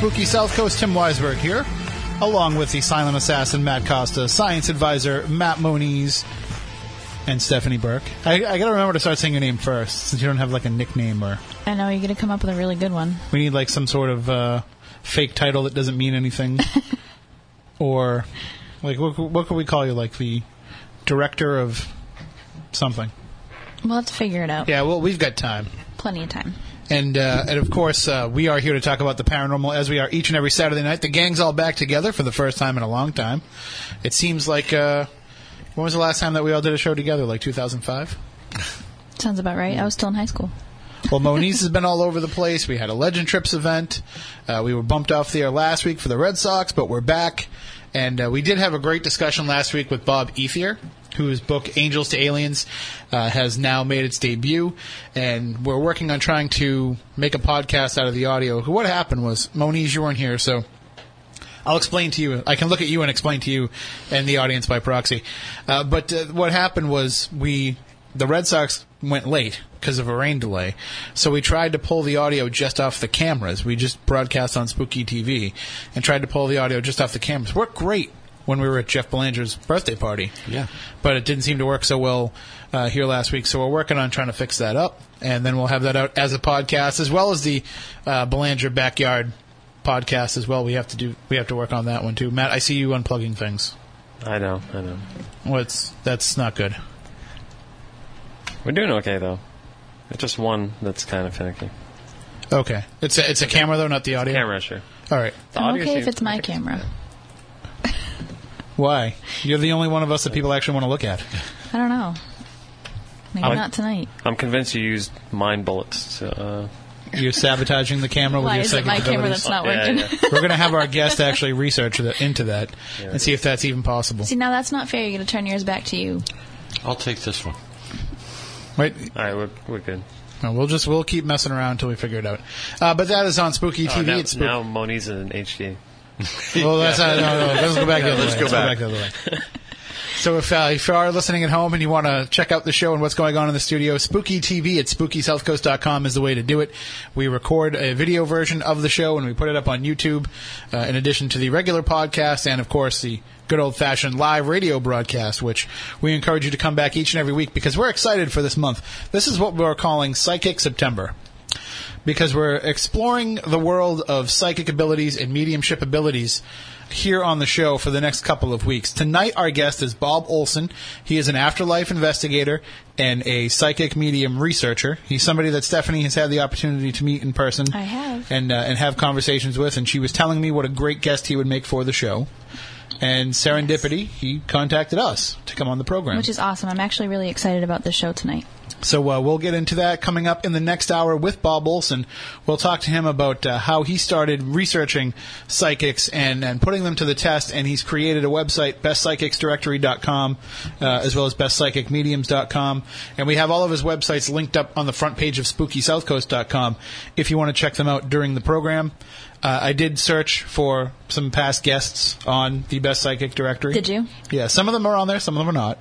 Spooky South Coast. Tim Weisberg here, along with the silent assassin Matt Costa, science advisor Matt Moniz, and Stephanie Burke. I, I got to remember to start saying your name first, since you don't have like a nickname or I know you're to come up with a really good one. we need like some sort of uh, fake title that doesn't mean anything, or like what, what could we call you? Like the director of something. We'll have to figure it out. Yeah, well, we've got time. Plenty of time. And uh, and of course, uh, we are here to talk about the paranormal as we are each and every Saturday night. The gang's all back together for the first time in a long time. It seems like uh, when was the last time that we all did a show together? Like 2005. Sounds about right. I was still in high school. Well, Moniz has been all over the place. We had a Legend Trips event. Uh, we were bumped off the air last week for the Red Sox, but we're back. And uh, we did have a great discussion last week with Bob Ethier, whose book Angels to Aliens uh, has now made its debut. And we're working on trying to make a podcast out of the audio. What happened was, Moniz, you weren't here, so I'll explain to you. I can look at you and explain to you and the audience by proxy. Uh, but uh, what happened was we, the Red Sox went late because of a rain delay. So we tried to pull the audio just off the cameras. We just broadcast on Spooky TV and tried to pull the audio just off the cameras. Worked great when we were at Jeff Belanger's birthday party. Yeah. But it didn't seem to work so well uh, here last week. So we're working on trying to fix that up. And then we'll have that out as a podcast as well as the uh, Belanger Backyard podcast as well. We have to do. We have to work on that one too. Matt, I see you unplugging things. I know, I know. Well, it's that's not good. We're doing okay though. It's just one that's kind of finicky. Okay, it's a, it's a camera though, not the audio. Camera, sure. All right. I'm okay if it's my I think camera. Why? You're the only one of us that people actually want to look at. I don't know. Maybe I- not tonight. I'm convinced you used mind bullets. To, uh, You're sabotaging the camera with Why your is it psychic my camera abilities. that's not Yeah, working? yeah. We're going to have our guest actually research that, into that and see if that's even possible. See, now that's not fair. You're going to turn yours back to you. I'll take this one. Wait, all right, we're, we're good. No, we'll just we'll keep messing around until we figure it out. Uh, but that is on Spooky Oh, TV. now, it's Spook- now Moni's in HD. Well, that's not, no, no, let's go back the let's way. go let's back. go back the other way. So if, uh, if you are listening at home and you want to check out the show and what's going on in the studio, Spooky TV at SpookySouthCoast.com is the way to do it. We record a video version of the show and we put it up on YouTube, uh, in addition to the regular podcast and, of course, the good old-fashioned live radio broadcast, which we encourage you to come back each and every week because we're excited for this month. This is what we're calling Psychic September because we're exploring the world of psychic abilities and mediumship abilities here on the show for the next couple of weeks. Tonight, our guest is Bob Olson. He is an afterlife investigator and a psychic medium researcher. He's somebody that Stephanie has had the opportunity to meet in person. I have. And, uh, and have conversations with, and she was telling me what a great guest he would make for the show. And serendipity, he contacted us to come on the program. Which is awesome. I'm actually really excited about the show tonight. So uh, we'll get into that coming up in the next hour with Bob Olson. We'll talk to him about uh, how he started researching psychics and, and putting them to the test. And he's created a website, bestpsychicsdirectory.com, uh, as well as bestpsychicmediums.com. And we have all of his websites linked up on the front page of SpookySouthCoast.com if you want to check them out during the program. Uh, I did search for some past guests on the Best Psychic Directory. Did you? Yeah, some of them are on there, some of them are not.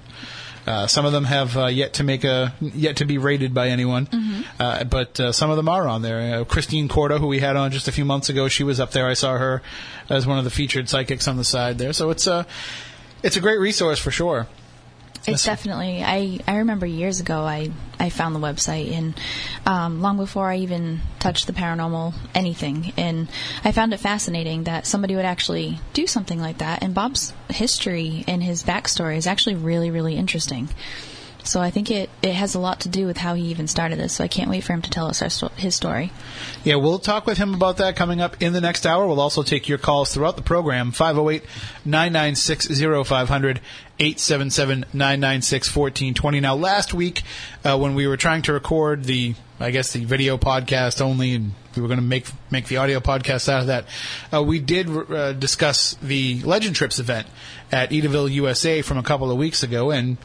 Uh, some of them have uh, yet to make a yet to be rated by anyone, uh, but uh, some of them are on there. Uh, Christine Corda, who we had on just a few months ago, she was up there. I saw her as one of the featured psychics on the side there. So it's a it's a great resource for sure. It's definitely. I, I remember years ago I, I found the website and um, long before I even touched the paranormal anything and I found it fascinating that somebody would actually do something like that and Bob's history and his backstory is actually really really interesting. So I think it, it has a lot to do with how he even started this. So I can't wait for him to tell us sto- his story. Yeah, we'll talk with him about that coming up in the next hour. We'll also take your calls throughout the program 508 996 0500 877 996 1420. Now, last week, uh, when we were trying to record the, I guess, the video podcast only, and we were going to make make the audio podcast out of that, uh, we did uh, discuss the Legend Trips event at Edaville, USA from a couple of weeks ago, and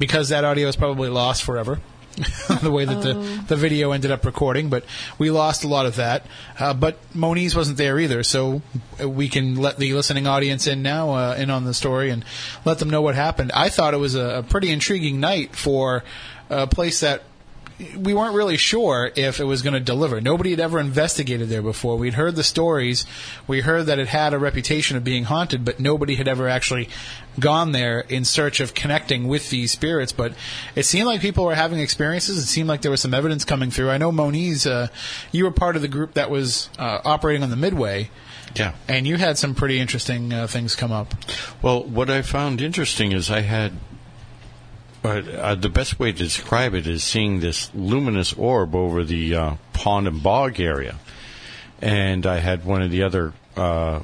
because that audio is probably lost forever. the way that the, the video ended up recording, but we lost a lot of that. Uh, but Moniz wasn't there either, so we can let the listening audience in now, uh, in on the story, and let them know what happened. I thought it was a, a pretty intriguing night for a place that we weren't really sure if it was going to deliver. Nobody had ever investigated there before. We'd heard the stories. We heard that it had a reputation of being haunted, but nobody had ever actually gone there in search of connecting with these spirits. But it seemed like people were having experiences. It seemed like there was some evidence coming through. I know Moniz, uh, you were part of the group that was uh, operating on the Midway. Yeah. And you had some pretty interesting uh, things come up. Well, what I found interesting is I had. Uh, uh, the best way to describe it is seeing this luminous orb over the uh, pond and bog area. And I had one of the other uh,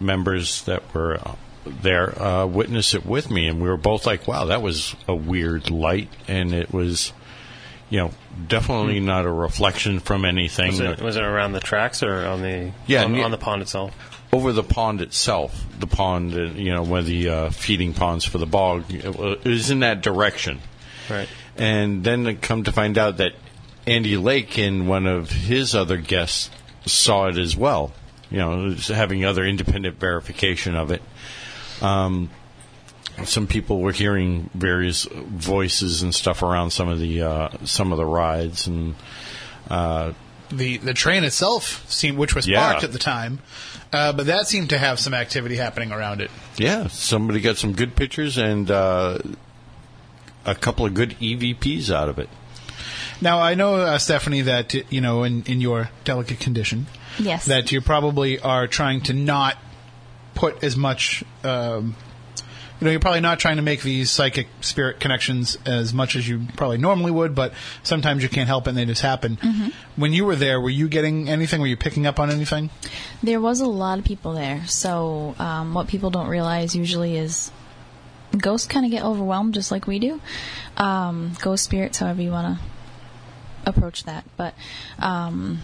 members that were uh, there uh, witness it with me, and we were both like, wow, that was a weird light. And it was, you know, definitely not a reflection from anything. Was it, was it around the tracks or on the Yeah, on, on the pond itself? Over the pond itself, the pond, uh, you know, where the uh, feeding ponds for the bog, it was in that direction. Right. And then I come to find out that Andy Lake and one of his other guests saw it as well. You know, having other independent verification of it. Um, some people were hearing various voices and stuff around some of the uh, some of the rides, and uh, the the train itself seemed, which was Yeah. parked at the time, uh, but that seemed to have some activity happening around it. yeah, somebody got some good pictures and uh, a couple of good EVPs out of it. Now I know, uh, Stephanie, that you know, in in your delicate condition, Yes. that you probably are trying to not put as much. Um, you know, you're probably not trying to make these psychic spirit connections as much as you probably normally would, but sometimes you can't help it and they just happen. When you were there, were you getting anything? Were you picking up on anything? There was a lot of people there. So, um, what people don't realize usually is ghosts kind of get overwhelmed just like we do. Um, ghost spirits, however you want to approach that. But um,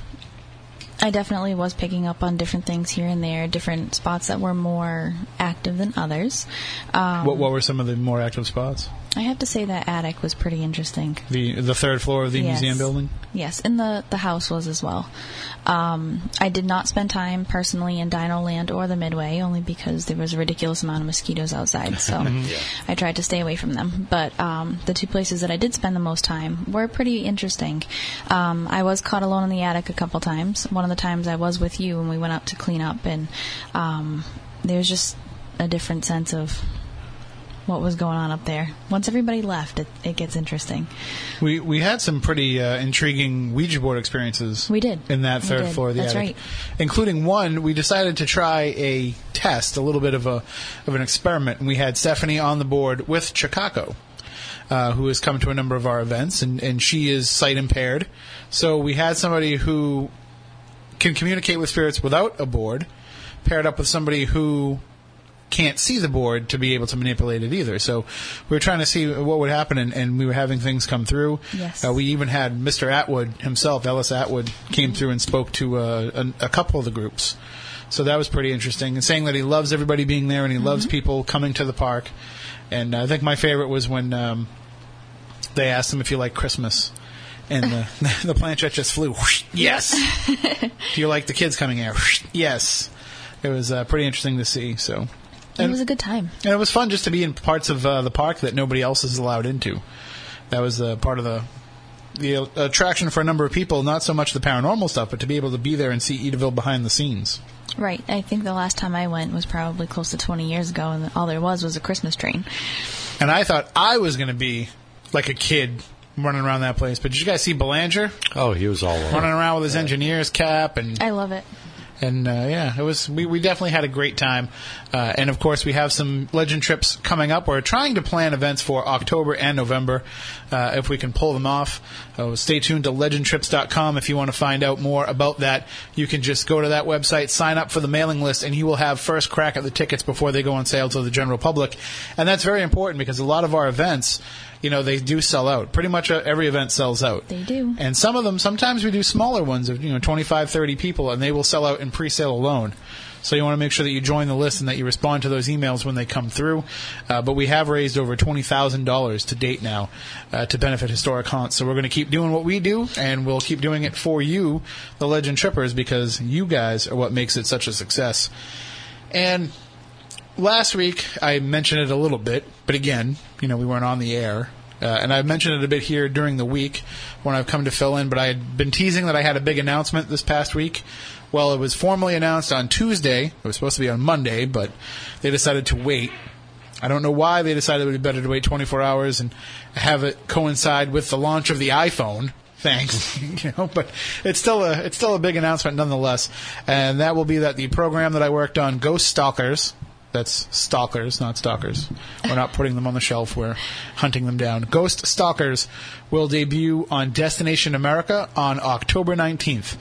I definitely was picking up on different things here and there, different spots that were more active than others. Um, What, what were some of the more active spots? I have to say that attic was pretty interesting. The the third floor of the Yes. museum building. Yes, and the the house was as well. Um, I did not spend time personally in Dino Land or the Midway, only because there was a ridiculous amount of mosquitoes outside. So I tried to stay away from them. But um, the two places that I did spend the most time were pretty interesting. Um, I was caught alone in the attic a couple times. One of the times I was with you, and we went up to clean up, and um, there was just a different sense of what was going on up there. Once everybody left, it, it gets interesting. We we had some pretty uh, intriguing Ouija board experiences. We did. in that third floor of the That's attic, right. including one. We decided to try a test, a little bit of a of an experiment, and we had Stephanie on the board with Chicago. Uh, who has come to a number of our events, and, and she is sight impaired. So we had somebody who can communicate with spirits without a board, paired up with somebody who can't see the board to be able to manipulate it either. So we were trying to see what would happen, and, and we were having things come through. Yes. Uh, we even had Mr. Atwood himself, Ellis Atwood, came through and spoke to uh, a, a couple of the groups. So that was pretty interesting, and saying that he loves everybody being there and he loves people coming to the park. And I think my favorite was when um, they asked him if you like Christmas. And the, the planchette just flew. Yes. Do you like the kids coming here? Yes. It was uh, pretty interesting to see. So, It was a good time. and it was fun just to be in parts of uh, the park that nobody else is allowed into. That was uh, part of the the uh, attraction for a number of people. Not so much the paranormal stuff, but to be able to be there and see Edaville behind the scenes. Right. I think the last time I went was probably close to 20 years ago, and all there was was a Christmas train. And I thought I was going to be like a kid running around that place. But did you guys see Belanger Oh, he was all over. running around with his engineer's cap and I love it. And uh, yeah, it was. We, we definitely had a great time, uh, and of course we have some legend trips coming up. We're trying to plan events for October and November, uh, if we can pull them off. Uh, stay tuned to legendtrips.com if you want to find out more about that. You can just go to that website, sign up for the mailing list, and you will have first crack at the tickets before they go on sale to the general public. And that's very important because a lot of our events. You know, they do sell out. Pretty much uh, every event sells out. They do. And some of them, sometimes we do smaller ones of, you know, 25, 30 people, and they will sell out in pre-sale alone. So you want to make sure that you join the list and that you respond to those emails when they come through. Uh, but we have raised over $20,000 to date now uh, to benefit Historic Haunts. So we're going to keep doing what we do, and we'll keep doing it for you, the Legend Trippers, because you guys are what makes it such a success. And last week I mentioned it a little bit, but again, you know, we weren't on the air. Uh, and I've mentioned it a bit here during the week when I've come to fill in, but I had been teasing that I had a big announcement this past week. Well, it was formally announced on Tuesday. It was supposed to be on Monday, but they decided to wait. I don't know why they decided it would be better to wait 24 hours and have it coincide with the launch of the iPhone. Thanks, you know, but it's still a it's still a big announcement nonetheless, and that will be that the program that I worked on, Ghost Stalkers, that's stalkers, not stalkers. We're not putting them on the shelf. We're hunting them down. Ghost Stalkers will debut on Destination America on October 19th.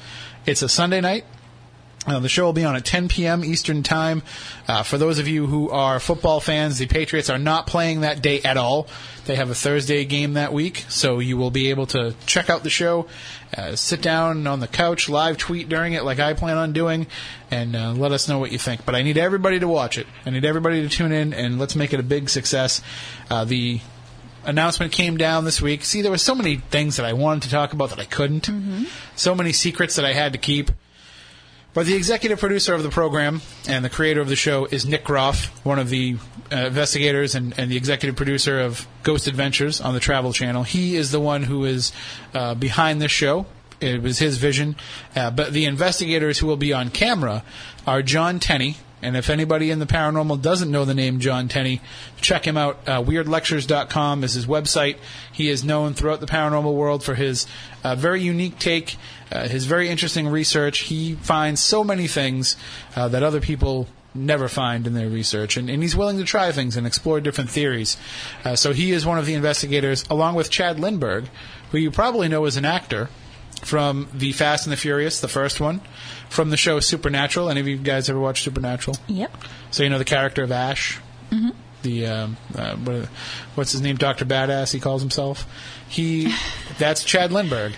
It's a Sunday night. Uh, the show will be on at 10 p.m. Eastern Time. Uh, for those of you who are football fans, the Patriots are not playing that day at all. They have a Thursday game that week, so you will be able to check out the show, uh, sit down on the couch, live tweet during it like I plan on doing, and uh, let us know what you think. But I need everybody to watch it. I need everybody to tune in, and let's make it a big success. Uh, the announcement came down this week. See, there were so many things that I wanted to talk about that I couldn't. So many secrets that I had to keep. But the executive producer of the program and the creator of the show is Nick Groff, one of the uh, investigators and, and the executive producer of Ghost Adventures on the Travel Channel. He is the one who is uh, behind this show. It was his vision. Uh, but the investigators who will be on camera are John Tenney. And if anybody in the paranormal doesn't know the name John Tenney, check him out. Uh, WeirdLectures.com is his website. He is known throughout the paranormal world for his uh, very unique take, uh, his very interesting research. He finds so many things uh, that other people never find in their research, and, and he's willing to try things and explore different theories. Uh, so he is one of the investigators, along with Chad Lindberg, who you probably know as an actor from the Fast and the Furious, the first one, from the show Supernatural. Any of you guys ever watched Supernatural? Yep. So you know the character of Ash, mm-hmm. the um, uh, what, what's his name, Doctor Badass. He calls himself. He that's Chad Lindberg.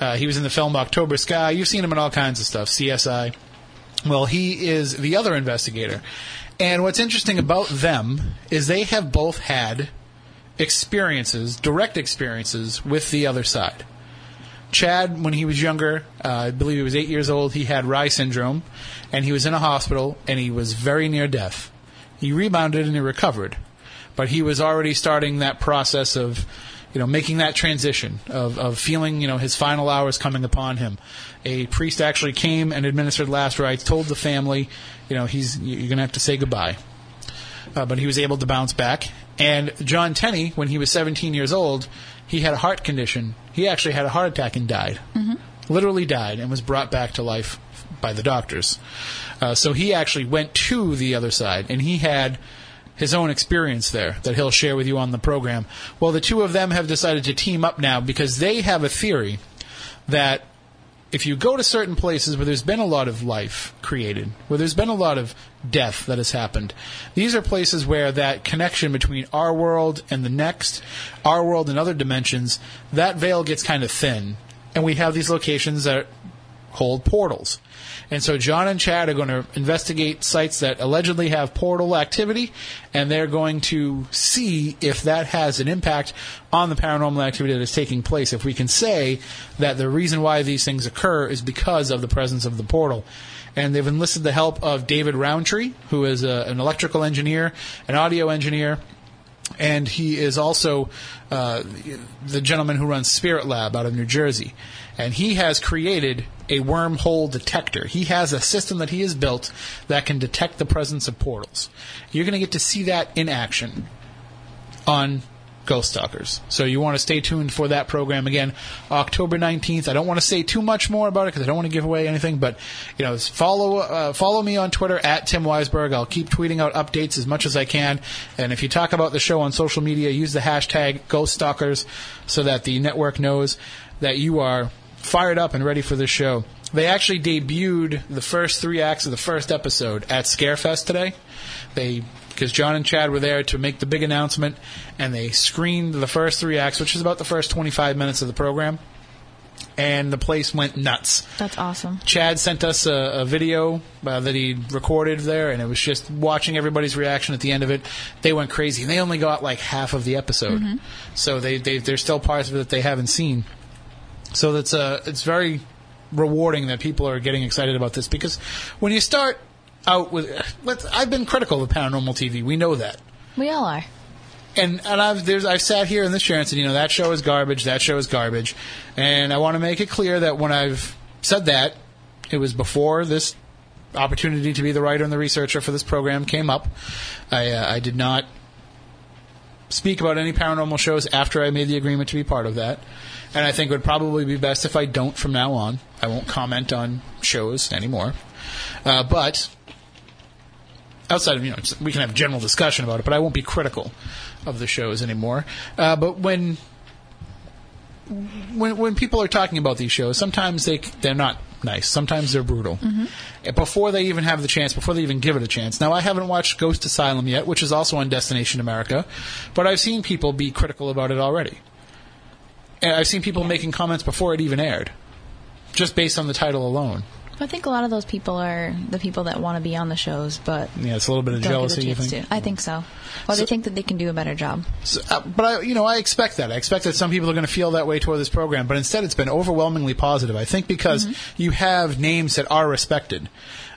Uh, he was in the film October Sky. You've seen him in all kinds of stuff. CSI. Well, he is the other investigator. And what's interesting about them is they have both had experiences, direct experiences with the other side. Chad, when he was younger, uh, I believe he was eight years old, he had Reye syndrome, and he was in a hospital, and he was very near death. He rebounded and he recovered, but he was already starting that process of, you know, making that transition of, of feeling, you know, his final hours coming upon him. A priest actually came and administered last rites, told the family, you know, he's you're going to have to say goodbye. Uh, but he was able to bounce back. And John Tenney, when he was 17 years old, he had a heart condition. He actually had a heart attack and died. Literally died and was brought back to life by the doctors. Uh, so he actually went to the other side and he had his own experience there that he'll share with you on the program. Well, the two of them have decided to team up now because they have a theory that if you go to certain places where there's been a lot of life created, where there's been a lot of death that has happened, these are places where that connection between our world and the next, our world and other dimensions, that veil gets kind of thin. And we have these locations that hold portals. And so John and Chad are going to investigate sites that allegedly have portal activity, and they're going to see if that has an impact on the paranormal activity that is taking place. If we can say that the reason why these things occur is because of the presence of the portal. And they've enlisted the help of David Rountree, who is a, an electrical engineer, an audio engineer, and he is also uh, the gentleman who runs Spirit Lab out of New Jersey. And he has created a wormhole detector. He has a system that he has built that can detect the presence of portals. You're going to get to see that in action on Ghost Stalkers. So you want to stay tuned for that program again, October 19th. I don't want to say too much more about it because I don't want to give away anything, but you know, follow uh, follow me on Twitter at Tim Weisberg. I'll keep tweeting out updates as much as I can. And if you talk about the show on social media, use the hashtag Ghost Stalkers so that the network knows that you are fired up and ready for this show. They actually debuted the first three acts of the first episode at Scarefest today. They because John and Chad were there to make the big announcement, and they screened the first three acts, which is about the first 25 minutes of the program, and the place went nuts. That's awesome. Chad sent us a, a video uh, that he recorded there, and it was just watching everybody's reaction at the end of it. They went crazy, and they only got like half of the episode, so they, they there's still parts of it that they haven't seen. So that's uh, it's very rewarding that people are getting excited about this because when you start out with, let's, I've been critical of paranormal TV. We know that. We all are. and and I've there's I've sat here in this chair and said, you know, that show is garbage, that show is garbage, and I want to make it clear that when I've said that, it was before this opportunity to be the writer and the researcher for this program came up. I uh, I did not speak about any paranormal shows after I made the agreement to be part of that. And I think it would probably be best if I don't from now on. I won't comment on shows anymore. Uh, but outside of you know, we can have general discussion about it, but I won't be critical of the shows anymore. Uh, but when when when people are talking about these shows, sometimes they they're not nice. Sometimes they're brutal. Uh, Before they even have the chance, before they even give it a chance. Now, I haven't watched Ghost Asylum yet, which is also on Destination America, but I've seen people be critical about it already. And I've seen people making comments before it even aired, just based on the title alone. I think a lot of those people are the people that want to be on the shows, but Yeah, it's a little bit of jealousy. You think? to. I think so. Well, So- they think that they can do a better job. So, uh, but I, you know, I expect that. I expect that some people are going to feel that way toward this program. But instead, it's been overwhelmingly positive. I think because you have names that are respected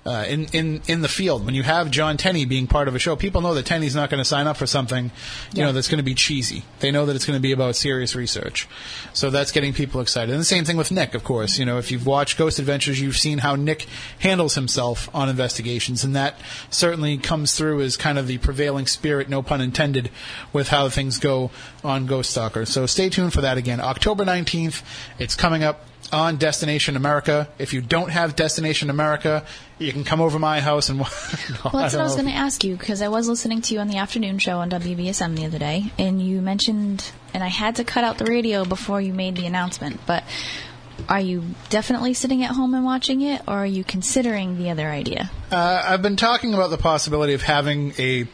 uh, in in in the field. When you have John Tenney being part of a show, people know that Tenney's not going to sign up for something, you Yeah. know, that's going to be cheesy. They know that it's going to be about serious research. So that's getting people excited. And the same thing with Nick, of course. You know, if you've watched Ghost Adventures, you've seen how Nick handles himself on investigations, and that certainly comes through as kind of the prevailing spirit, no pun intended, with how things go on Ghost Stalker. So stay tuned for that again. October 19th, it's coming up on Destination America. If you don't have Destination America, you can come over my house and. No, Well, that's I what I was going to ask you because I was listening to you on the afternoon show on WBSM the other day, and you mentioned, and I had to cut out the radio before you made the announcement. But are you definitely sitting at home and watching it, or are you considering the other idea? Uh, I've been talking about the possibility of having a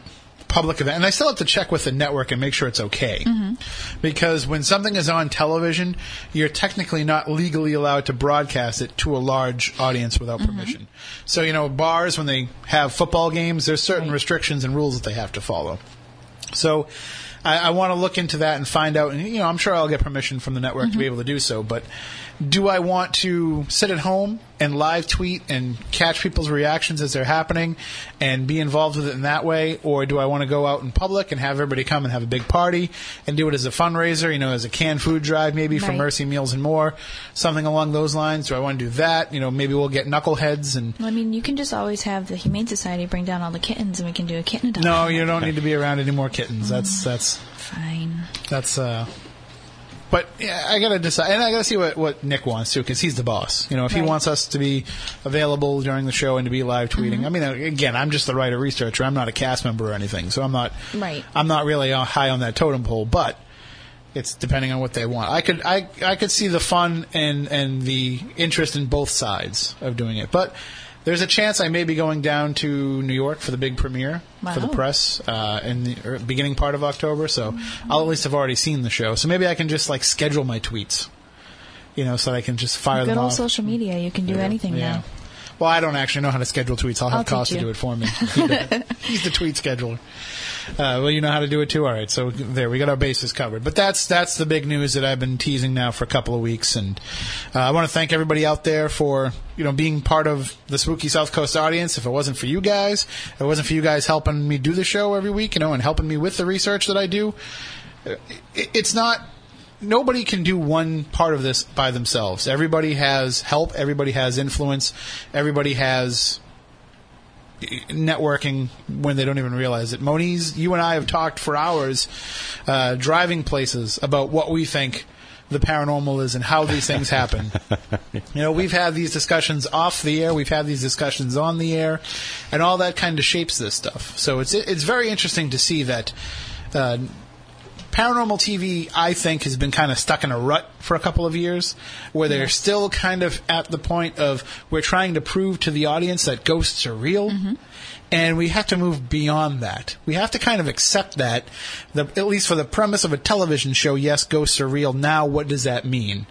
public event, and I still have to check with the network and make sure it's okay. Mm-hmm. Because when something is on television, you're technically not legally allowed to broadcast it to a large audience without mm-hmm. permission. So, you know, bars, when they have football games, there's certain Right. restrictions and rules that they have to follow. So I, I want to look into that and find out. And you know, I'm sure I'll get permission from the network to be mm-hmm. able to do so. But do I want to sit at home and live tweet and catch people's reactions as they're happening and be involved with it in that way, or do I want to go out in public and have everybody come and have a big party and do it as a fundraiser? You know, as a canned food drive, maybe for Mercy Meals and More, something along those lines. Do I want to do that? You know, maybe we'll get knuckleheads and. Well, I mean, you can just always have the Humane Society bring down all the kittens, and we can do a kitten adoption. No, you don't need to be around any more kittens. That's that's Fine. That's uh but yeah, I gotta decide, and I gotta see what, what Nick wants to, because he's the boss. You know, if he wants us to be available during the show and to be live tweeting. I mean, again, I'm just the writer researcher. I'm not a cast member or anything, so I'm not. Right. I'm not really uh, high on that totem pole, but it's depending on what they want. I could I I could see the fun and and the interest in both sides of doing it, but. There's a chance I may be going down to New York for the big premiere for the press uh, in the er, beginning part of October. So I'll at least have already seen the show. So maybe I can just like schedule my tweets, you know, so that I can just fire Good them old off. social media. You can do anything yeah. now. Well, I don't actually know how to schedule tweets. I'll have I'll Costa do it for me. He's the tweet scheduler. Uh, well, you know how to do it too. All right, so there we got our bases covered. But that's that's the big news that I've been teasing now for a couple of weeks, and uh, I want to thank everybody out there for you know being part of the Spooky South Coast audience. If it wasn't for you guys, if it wasn't for you guys helping me do the show every week, you know, and helping me with the research that I do, it, it's not nobody can do one part of this by themselves. Everybody has help. Everybody has influence. Everybody has networking when they don't even realize it. Moniz, you and I have talked for hours, uh, driving places about what we think the paranormal is and how these things happen. you know, we've had these discussions off the air, we've had these discussions on the air, and all that kind of shapes this stuff. So it's it's very interesting to see that. Uh, paranormal TV, I think, has been kind of stuck in a rut for a couple of years, where they're still kind of at the point of we're trying to prove to the audience that ghosts are real. Mm-hmm. And we have to move beyond that. We have to kind of accept that, the, at least for the premise of a television show, yes, ghosts are real. Now, what does that mean?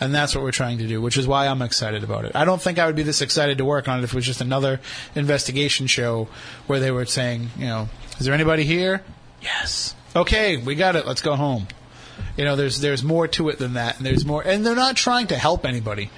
And that's what we're trying to do, which is why I'm excited about it. I don't think I would be this excited to work on it if it was just another investigation show where they were saying, you know, is there anybody here? Yes. Okay, we got it. Let's go home. You know, there's there's more to it than that, and there's more, and they're not trying to help anybody,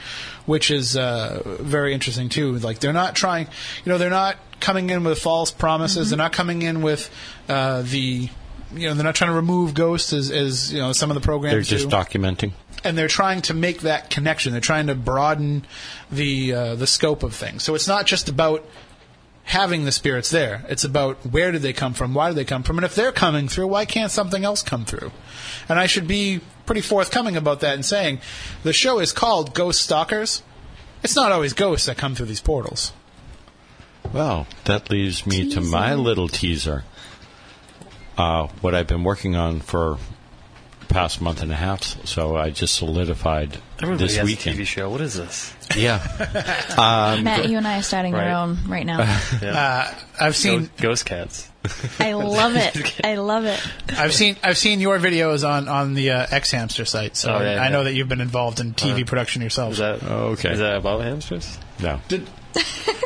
which is uh, very interesting too. Like they're not trying, you know, they're not coming in with false promises. They're not coming in with uh, the you know they're not trying to remove ghosts as, as you know some of the programs They're just do. documenting. and they're trying to make that connection. They're trying to broaden the uh, the scope of things. So it's not just about having the spirits there. It's about where did they come from, why did they come from, and if they're coming through, why can't something else come through? And I should be pretty forthcoming about that and saying the show is called Ghost Stalkers. It's not always ghosts that come through these portals. Well, that leaves me to my little teaser. Uh, what I've been working on for past month and a half, so I just solidified Everybody this has weekend. a TV show. What is this? Yeah, Matt, you and I are starting Right. our own right now. Yeah. I've seen Ghost, ghost cats. I love it. I love it. I've seen I've seen your videos on on the uh, xHamster site, so Oh, yeah, I know that you've been involved in TV Uh, production yourself. Is that Okay. Is that about hamsters? no,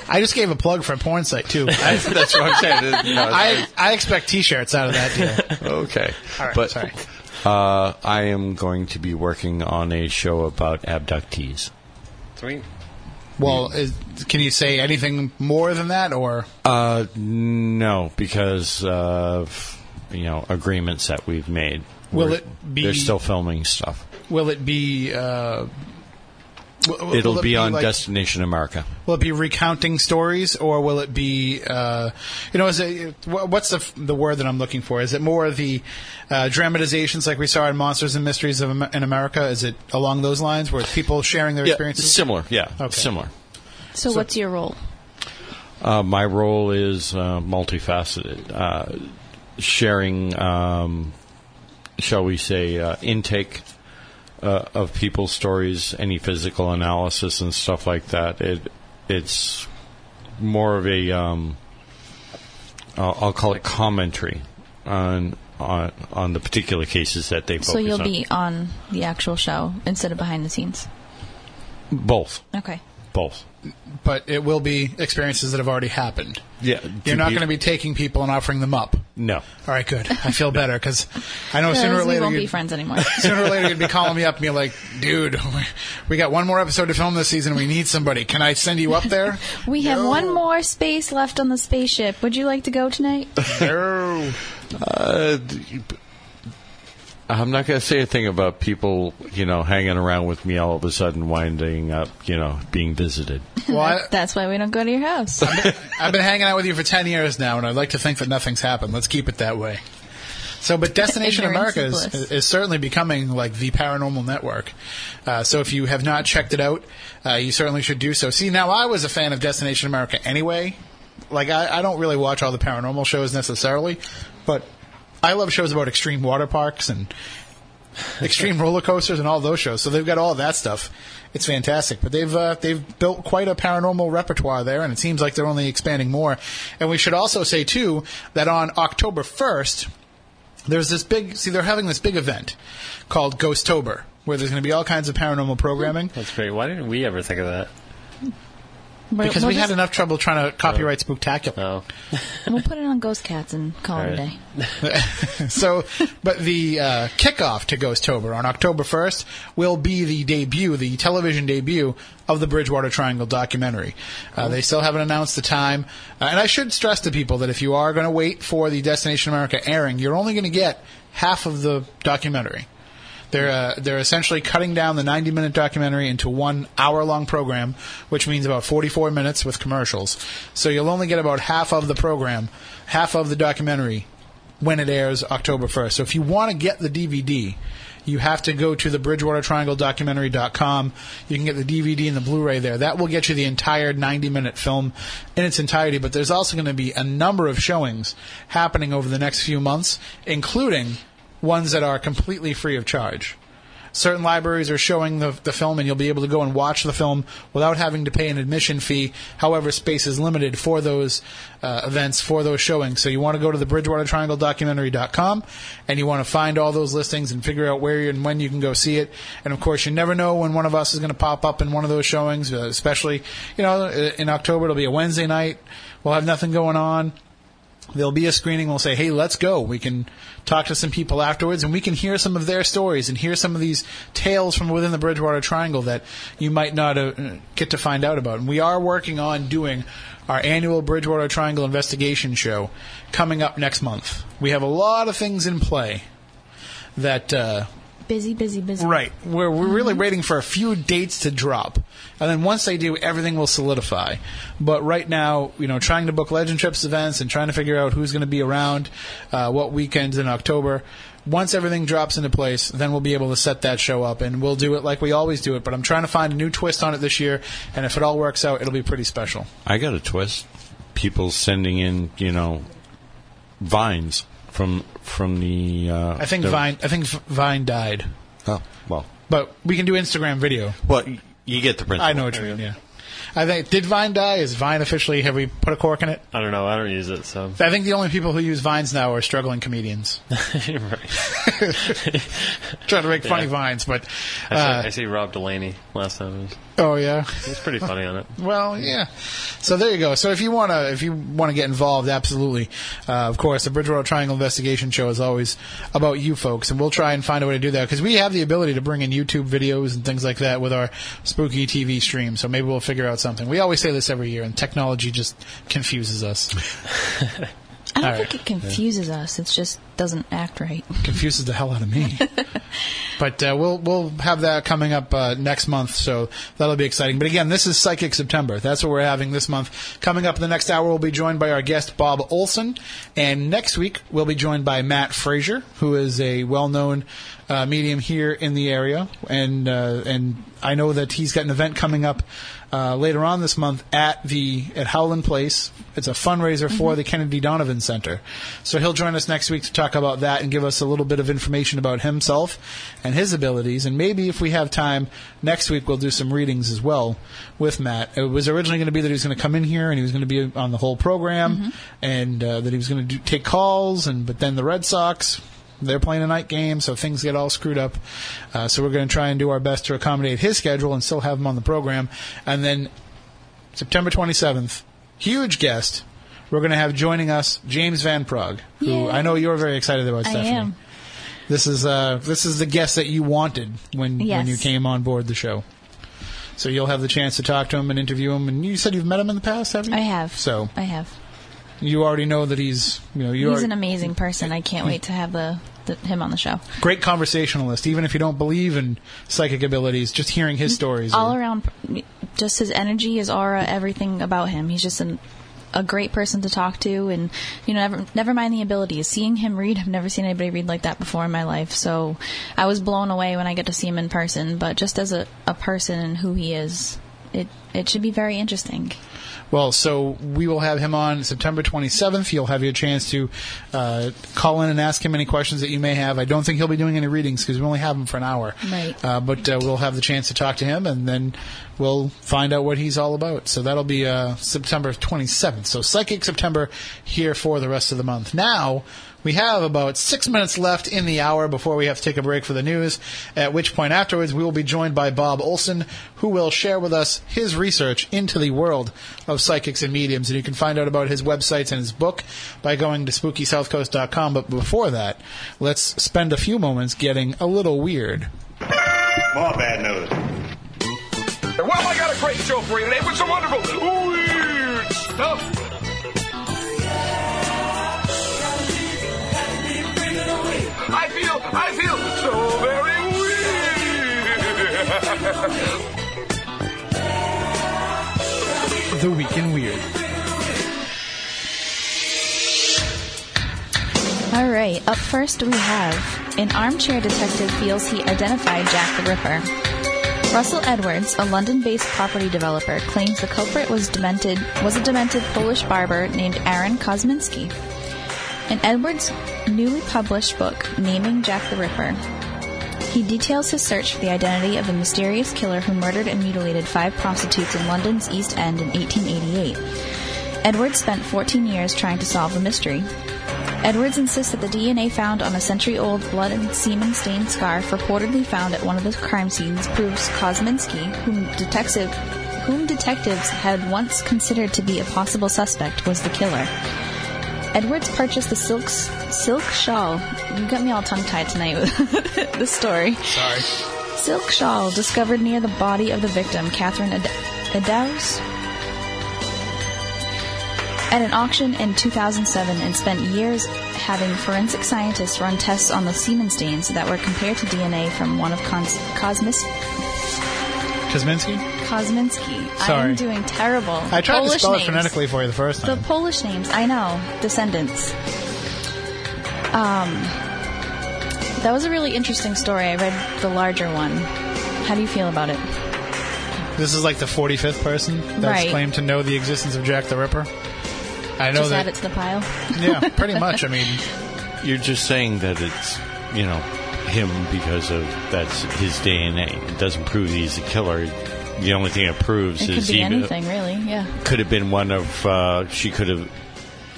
I just gave a plug for a porn site too. I, that's what I'm saying. No, I, I expect T-shirts out of that deal. okay, All right, but sorry. Uh, I am going to be working on a show about abductees. Sweet. Well, is, can you say anything more than that, or Uh, no, because of you know agreements that we've made. Will We're- it be- They're still filming stuff. will it be? Uh, w- w- It'll will it be, on like- Destination America. Will it be recounting stories, or will it be? Uh, you know, is it what's the the word that I'm looking for? Is it more the uh, dramatizations like we saw in Monsters and Mysteries of in America? Is it along those lines where it's people sharing their experiences? similar. Yeah, Okay. similar. So, what's your role? Uh, my role is uh, multifaceted, uh, sharing, um, shall we say, uh, intake uh, of people's stories, any physical analysis and stuff like that. It it's more of a um, I'll, I'll call it commentary on on on the particular cases that they focus So you'll on. be on the actual show instead of behind the scenes. both, Okay. both. But it will be experiences that have already happened. Yeah, You're not going to be taking people and offering them up. no. All right, good. I feel better because I know sooner or later we won't be friends anymore. sooner or later you'd be calling me up and be like, "Dude, we got one more episode to film this season. We need somebody. Can I send you up there?" We have one more space left on the spaceship. Would you like to go tonight? No. Uh, d- I'm not going to say a thing about people, you know, hanging around with me all of a sudden winding up, you know, being visited. Well, I, That's why we don't go to your house. I've been hanging out with you for 10 years now, and I'd like to think that nothing's happened. Let's keep it that way. So, but Destination America is is, is certainly becoming like the paranormal network. Uh, so, if you have not checked it out, uh, you certainly should do so. See, now I was a fan of Destination America anyway. Like, I, I don't really watch all the paranormal shows necessarily, but I love shows about extreme water parks and extreme roller coasters and all those shows. So they've got all that stuff. It's fantastic. But they've uh, they've built quite a paranormal repertoire there, and it seems like they're only expanding more. And we should also say too that on October first, there's this big. See, they're having this big event called Ghostober, where there's going to be all kinds of paranormal programming. That's great. Why didn't we ever think of that? We're- Because we'll we had enough trouble trying to copyright Spooktacular. Oh, We'll put it on Ghost Cats and call it a day. so, but the uh, kickoff to Ghostober on October 1st will be the debut, the television debut of the Bridgewater Triangle documentary. Uh, they still haven't announced the time. Uh, and I should stress to people that if you are going to wait for the Destination America airing, you're only going to get half of the documentary. They're uh, they're essentially cutting down the 90 minute documentary into one hour long program, which means about 44 minutes with commercials. So you'll only get about half of the program, half of the documentary when it airs October 1st. So if you want to get the DVD, you have to go to the. You can get the DVD and the Blu-ray there. That will get you the entire 90-minute film in its entirety. But there's also going to be a number of showings happening over the next few months, including ones that are completely free of charge. Certain libraries are showing the, the film, and you'll be able to go and watch the film without having to pay an admission fee. However, space is limited for those uh, events, for those showings. So you want to go to the BridgewaterTriangleDocumentary.com, and you want to find all those listings and figure out where and when you can go see it. And of course, you never know when one of us is going to pop up in one of those showings. Uh, especially, you know, in October it'll be a Wednesday night. We'll have nothing going on There'll be a screening. We'll say, hey, let's go. We can talk to some people afterwards and we can hear some of their stories and hear some of these tales from within the Bridgewater Triangle that you might not uh, get to find out about. And we are working on doing our annual Bridgewater Triangle investigation show coming up next month. We have a lot of things in play that uh, Busy, busy, busy. Right. We're, we're really waiting for a few dates to drop. And then once they do, everything will solidify. But right now, you know, trying to book Legend Trips events and trying to figure out who's going to be around, uh, what weekends in October. Once everything drops into place, then we'll be able to set that show up and we'll do it like we always do it. But I'm trying to find a new twist on it this year. And if it all works out, it'll be pretty special. I got a twist. People sending in, you know, vines from from the. Uh, I think the- Vine, I think Vine died. Oh well, But we can do Instagram video. well, you get the principle. I know what you mean, yeah. I think, did Vine die? Is Vine officially, have we put a cork in it? I don't know. I don't use it, so. I think the only people who use vines now are struggling comedians trying to make funny Yeah. vines. But I, see, uh, I see Rob Delaney last time. Oh yeah, was pretty funny on it. well yeah. So there you go. So if you want to, if you want to get involved, absolutely. Uh, of course, the Bridgewater Triangle Investigation Show is always about you folks, and we'll try and find a way to do that because we have the ability to bring in YouTube videos and things like that with our spooky TV stream. So maybe we'll figure out something. We always say this every year, and technology just confuses us. I don't All think right. it confuses us. It just doesn't act right. confuses the hell out of me. but uh, we'll we'll have that coming up uh, next month, so that'll be exciting. But again, this is Psychic September. That's what we're having this month. Coming up in the next hour, we'll be joined by our guest Bob Olson, and next week we'll be joined by Matt Fraser, who is a well-known uh, medium here in the area, and uh, and I know that he's got an event coming up. Uh, later on this month at the at Howland Place, it's a fundraiser for the Kennedy Donovan Center. So he'll join us next week to talk about that and give us a little bit of information about himself and his abilities. And maybe if we have time next week, we'll do some readings as well with Matt. It was originally going to be that he was going to come in here and he was going to be on the whole program, and uh, that he was going to do, take calls. And but then the Red Sox they're playing a night game, so things get all screwed up. Uh, so we're going to try and do our best to accommodate his schedule and still have him on the program. And then September 27th, huge guest. We're going to have joining us James Van Praagh, who Yay. I know you're very excited about. I Stephanie. am. This is uh, this is the guest that you wanted when when you came on board the show. So you'll have the chance to talk to him and interview him. And you said you've met him in the past, have you? I have. So I have. You already know that he's you know you He's are an amazing person. I can't wait to have the, the him on the show. great conversationalist. Even if you don't believe in psychic abilities, just hearing his stories. All are- around, just his energy, his aura, everything about him. He's just an, a great person to talk to, and you know, never never mind the abilities. Seeing him read, I've never seen anybody read like that before in my life. So I was blown away when I get to see him in person. But just as a, a person and who he is, it it should be very interesting. Well, so we will have him on September 27th. You'll have your chance to uh, call in and ask him any questions that you may have. I don't think he'll be doing any readings because we only have him for an hour. Right. Uh, but uh, we'll have the chance to talk to him, and then we'll find out what he's all about. So that'll be uh, September 27th. So Psychic September here for the rest of the month. Now. We have about six minutes left in the hour before we have to take a break for the news, at which point afterwards we will be joined by Bob Olson, who will share with us his research into the world of psychics and mediums. And you can find out about his websites and his book by going to spookysouthcoast.com. But before that, let's spend a few moments getting a little weird. More bad news. Well, I got a great show for you today with some wonderful weird stuff. I feel, so very weird. The Week in Weird. All right, up first we have an armchair detective feels he identified Jack the Ripper. Russell Edwards, a London-based property developer, claims the culprit was demented was a demented Polish barber named Aaron Kosminski. In Edwards' newly published book, Naming Jack the Ripper, he details his search for the identity of the mysterious killer who murdered and mutilated five prostitutes in London's East End in 1888. Edwards spent 14 years trying to solve the mystery. Edwards insists that the DNA found on a century-old blood and semen-stained scarf reportedly found at one of the crime scenes proves Kosminski, whom detective whom detectives had once considered to be a possible suspect, was the killer. Edwards purchased the silk silk shawl. You got me all tongue tied tonight with this story. Sorry. Silk shawl discovered near the body of the victim, Catherine Ed- Eddowes, at an auction in 2007 and spent years having forensic scientists run tests on the semen stains that were compared to DNA from one of Cons- Cosmis- Kosminski? Kosminski. Sorry. I'm doing terrible. I tried Polish to spell names. it phonetically for you the first time. The. Polish names, I know. Descendants. Um, that was a really interesting story. I read the larger one. How do you feel about it? This is like the 45th person that's Right. claimed to know the existence of Jack the Ripper. I know Just add that. it to the pile. yeah, pretty much. I mean, You're just saying that it's, you know, him because of that's his DNA. It doesn't prove he's a killer. The only thing it proves It is could be he anything, really. Yeah, could have been one of. Uh, she could have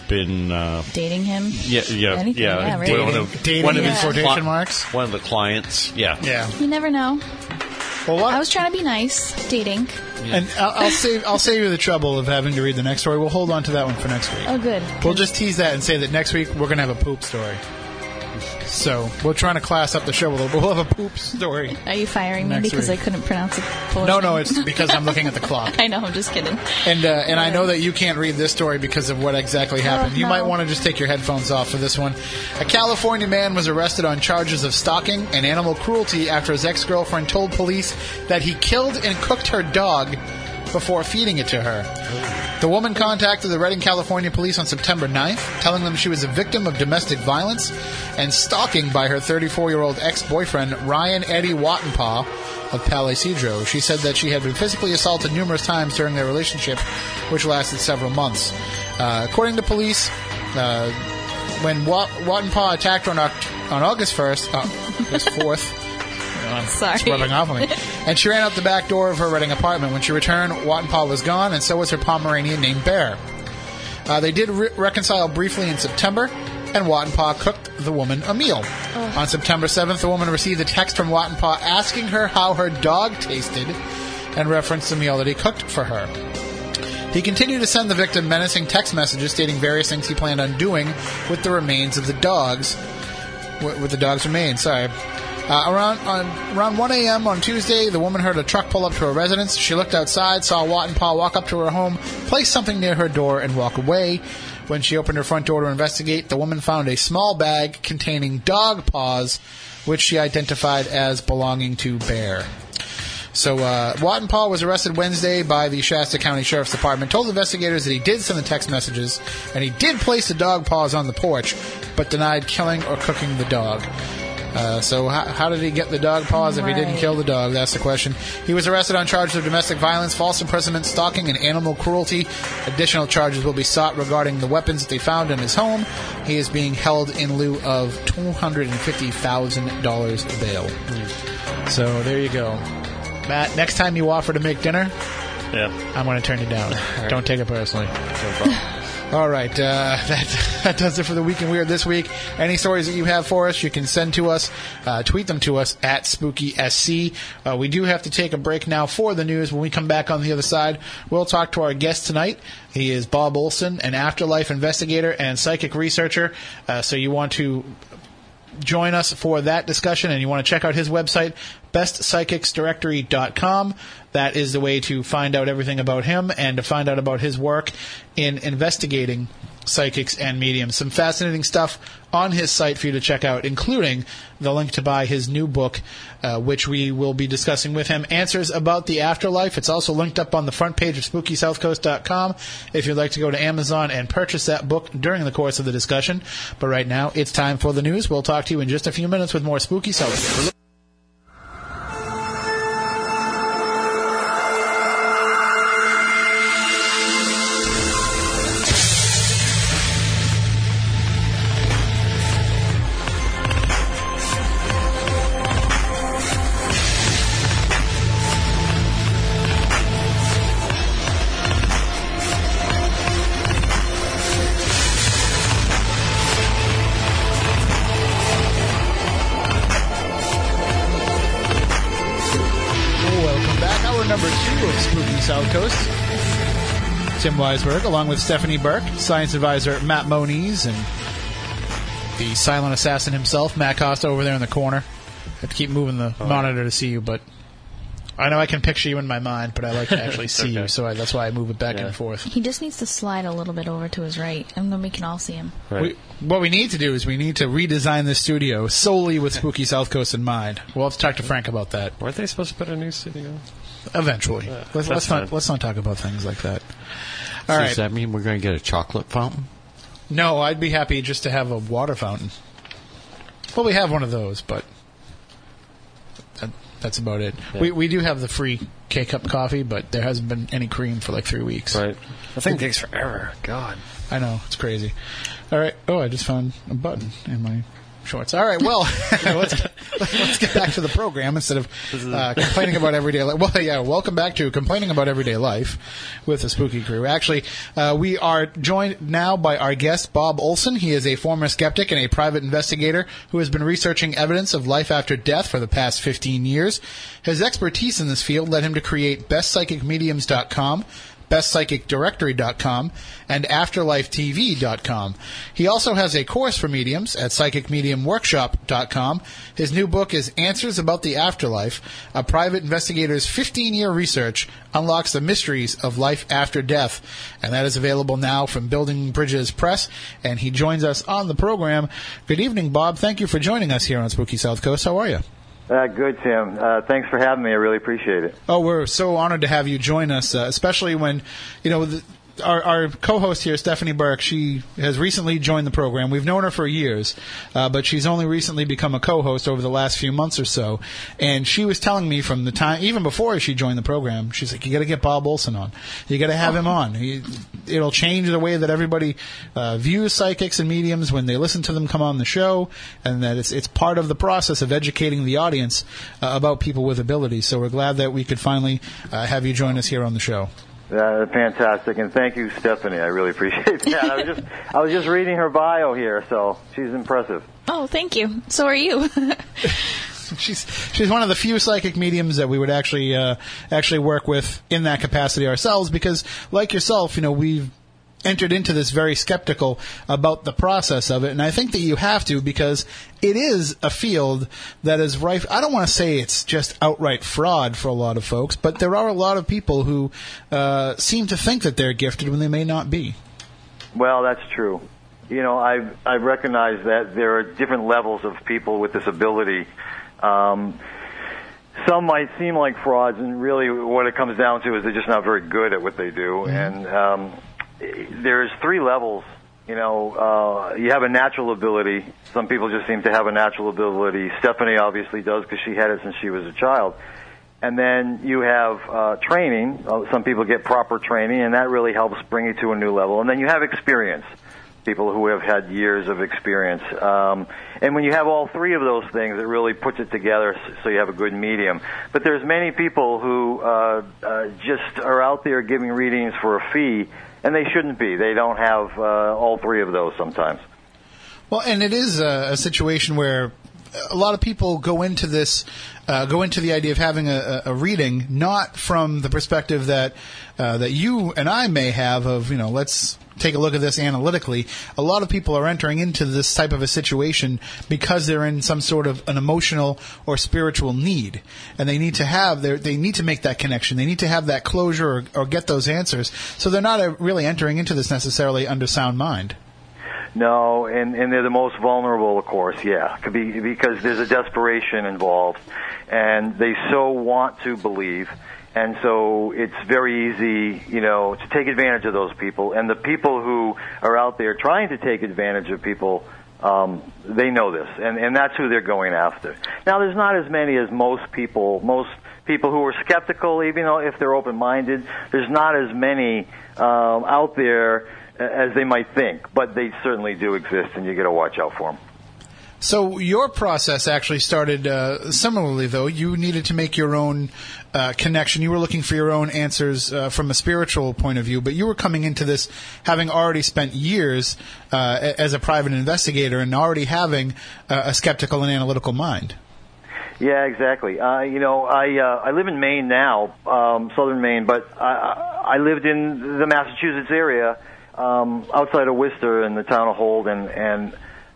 been. Uh, dating him. yeah, yeah, Anything, yeah. yeah, really. One of, dating one of in his quotation cli- marks. One of the clients. Yeah. Yeah. You never know. Well, what? I was trying to be nice, dating. and I'll, I'll save I'll save you the trouble of having to read the next story. We'll hold on to that one for next week. Oh, good. We'll just tease that and say that next week we're gonna have a poop story. So we're trying to class up the show a little bit. We'll have a poop story. Are you firing me because week. I couldn't pronounce it? Polish No, no, it's because I'm looking at the clock. I know. I'm just kidding. And uh, and I know that you can't read this story because of what exactly happened. you no. might want to just take your headphones off for this one. A California man was arrested on charges of stalking and animal cruelty after his ex-girlfriend told police that he killed and cooked her dog before feeding it to her. The woman contacted the Redding, California police on September 9th, telling them she was a victim of domestic violence and stalking by her 34-year-old ex-boyfriend Ryan Eddie Wattenpaw of Palo Cedro. She said that she had been physically assaulted numerous times during their relationship, which lasted several months. Uh, according to police, uh, when Wat- Wattenpaw attacked her on, on August 1st, uh, August 4th, Sorry. it's rubbing off on me. And she ran out the back door of her Redding apartment. When she returned, Wattenpaw was gone, and so was her Pomeranian named Bear. Uh, they did re- reconcile briefly in September, and Wattenpaw cooked the woman a meal. On September 7th, the woman received a text from Wattenpaw asking her how her dog tasted and referenced the meal that he cooked for her. He continued to send the victim menacing text messages stating various things he planned on doing with the remains of the dogs. With with the dog's remains, sorry. Uh, around on, around 1 a.m. on Tuesday, the woman heard a truck pull up to her residence. She looked outside, saw Wattenpaw walk up to her home, place something near her door, and walk away. When she opened her front door to investigate, the woman found a small bag containing dog paws, which she identified as belonging to Bear. So uh, Paul was arrested Wednesday by the Shasta County Sheriff's Department. Told investigators that he did send the text messages and he did place the dog paws on the porch, but denied killing or cooking the dog. Uh, so how, how did he get the dog paws if he didn't kill the dog? That's the question. He was arrested on charges of domestic violence, false imprisonment, stalking, and animal cruelty. Additional charges will be sought regarding the weapons that they found in his home. He is being held in lieu of two hundred and fifty thousand dollars bail. So there you go. Matt, next time you offer to make dinner, Yeah. I'm going to turn you down. Don't take it personally. All right, uh, that that does it for the week in weird this week. Any stories that you have for us, you can send to us, uh, tweet them to us at SpookySC. Uh, we do have to take a break now for the news. When we come back on the other side, we'll talk to our guest tonight. He is Bob Olson, an afterlife investigator and psychic researcher. Uh, so you want to join us for that discussion and you want to check out his website, bestpsychicsdirectory.com. That is the way to find out everything about him and to find out about his work in investigating psychics and mediums. Some fascinating stuff on his site for you to check out, including the link to buy his new book, uh, which we will be discussing with him, Answers About the Afterlife. It's also linked up on the front page of SpookySouthCoast.com if you'd like to go to Amazon and purchase that book during the course of the discussion. But right now, it's time for the news. We'll talk to you in just a few minutes with more Spooky South Weisberg, along with Stephanie Burke, science advisor Matt Moniz, and the silent assassin himself, Matt Costa, over there in the corner. I have to keep moving the oh. monitor to see you, but I know I can picture you in my mind, but I like to actually see you, so I, that's why I move it back Yeah. and forth. He just needs to slide a little bit over to his right, and then we can all see him. Right. We, what we need to do is we need to redesign this studio solely with Spooky South Coast in mind. We'll have to talk to Frank about that Weren't they supposed to put a new studio? eventually. let's, let's not let's not talk about things like that. All right. Does that mean we're going to get a chocolate fountain? No, I'd be happy just to have a water fountain. Well, we have one of those, but that, that's about it. We we do have the free K cup coffee, but there hasn't been any cream for like three weeks. Right. That thing takes forever. God. I know it's crazy. All right. Oh, I just found a button in my shorts. All right. Well, let's let's get back to the program instead of uh, complaining about everyday life. Well, yeah. Welcome back to complaining about everyday life with the Spooky Crew. Actually, uh, we are joined now by our guest Bob Olson. He is a former skeptic and a private investigator who has been researching evidence of life after death for the past 15 years. His expertise in this field led him to create BestPsychicMediums.com bestpsychicdirectory.com, and afterlifetv.com. He also has a course for mediums at psychicmediumworkshop.com. His new book is Answers About the Afterlife. A private investigator's 15-year research unlocks the mysteries of life after death, and that is available now from Building Bridges Press, and he joins us on the program. Good evening, Bob. Thank you for joining us here on Spooky South Coast. How are you? Uh, good, Tim. Uh, thanks for having me. I really appreciate it. Oh, we're so honored to have you join us, uh, especially when, you know, the, our, our co-host here, Stephanie Burke, she has recently joined the program. We've known her for years, uh, but she's only recently become a co-host over the last few months or so. And she was telling me from the time, even before she joined the program, she's like, "You got to get Bob Olson on. You got to have him on. He, it'll change the way that everybody uh, views psychics and mediums when they listen to them come on the show, and that it's it's part of the process of educating the audience uh, about people with abilities. So we're glad that we could finally uh, have you join us here on the show. Uh, fantastic, and thank you, Stephanie. I really appreciate that. I was just I was just reading her bio here, so she's impressive. Oh, thank you. So are you. she's she's one of the few psychic mediums that we would actually uh, actually work with in that capacity ourselves because like yourself you know we've entered into this very skeptical about the process of it and I think that you have to because it is a field that is rife I don't want to say it's just outright fraud for a lot of folks but there are a lot of people who uh, seem to think that they're gifted when they may not be Well, that's true. You know, I've I've recognized that there are different levels of people with this ability. Um, some might seem like frauds, and really, what it comes down to is they're just not very good at what they do. And um, there's three levels. You know, uh, you have a natural ability. Some people just seem to have a natural ability. Stephanie obviously does because she had it since she was a child. And then you have uh, training. Uh, some people get proper training, and that really helps bring you to a new level. And then you have experience. People who have had years of experience. Um, and when you have all three of those things, it really puts it together so you have a good medium. But there's many people who uh, uh, just are out there giving readings for a fee, and they shouldn't be. They don't have uh, all three of those sometimes. Well, and it is a, a situation where a lot of people go into this, uh, go into the idea of having a, a reading not from the perspective that uh, that you and I may have of you know let's take a look at this analytically. A lot of people are entering into this type of a situation because they're in some sort of an emotional or spiritual need, and they need to have their they need to make that connection. They need to have that closure or, or get those answers. So they're not uh, really entering into this necessarily under sound mind. No, and and they're the most vulnerable, of course. Yeah, because there's a desperation involved, and they so want to believe, and so it's very easy, you know, to take advantage of those people. And the people who are out there trying to take advantage of people, um, they know this, and and that's who they're going after. Now, there's not as many as most people, most people who are skeptical, even though if they're open-minded, there's not as many um, out there as they might think, but they certainly do exist, and you got to watch out for them. So your process actually started uh, similarly, though. You needed to make your own uh, connection. You were looking for your own answers uh, from a spiritual point of view, but you were coming into this having already spent years uh, as a private investigator and already having a skeptical and analytical mind. Yeah, exactly. Uh, you know, I uh, I live in Maine now, um, southern Maine, but I, I lived in the Massachusetts area, um, outside of Worcester in the town of Holden, and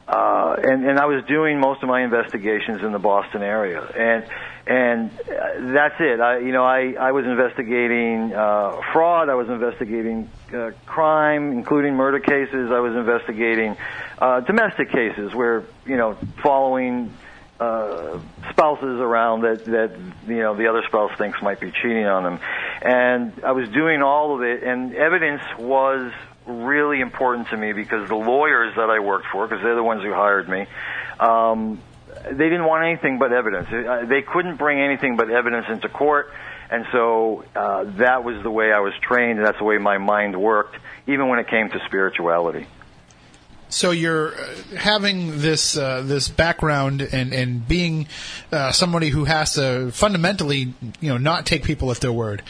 uh, and and I was doing most of my investigations in the Boston area, and and uh, that's it. I you know I I was investigating uh, fraud. I was investigating uh, crime, including murder cases. I was investigating uh, domestic cases where you know following uh, spouses around that that you know the other spouse thinks might be cheating on them, and I was doing all of it, and evidence was really important to me because the lawyers that I worked for, because they're the ones who hired me, um, they didn't want anything but evidence. Uh, They couldn't bring anything but evidence into court, and so uh, that was the way I was trained, and that's the way my mind worked, even when it came to spirituality. So you're uh, having this uh, this background and and being uh, somebody who has to fundamentally, you know, not take people at their word,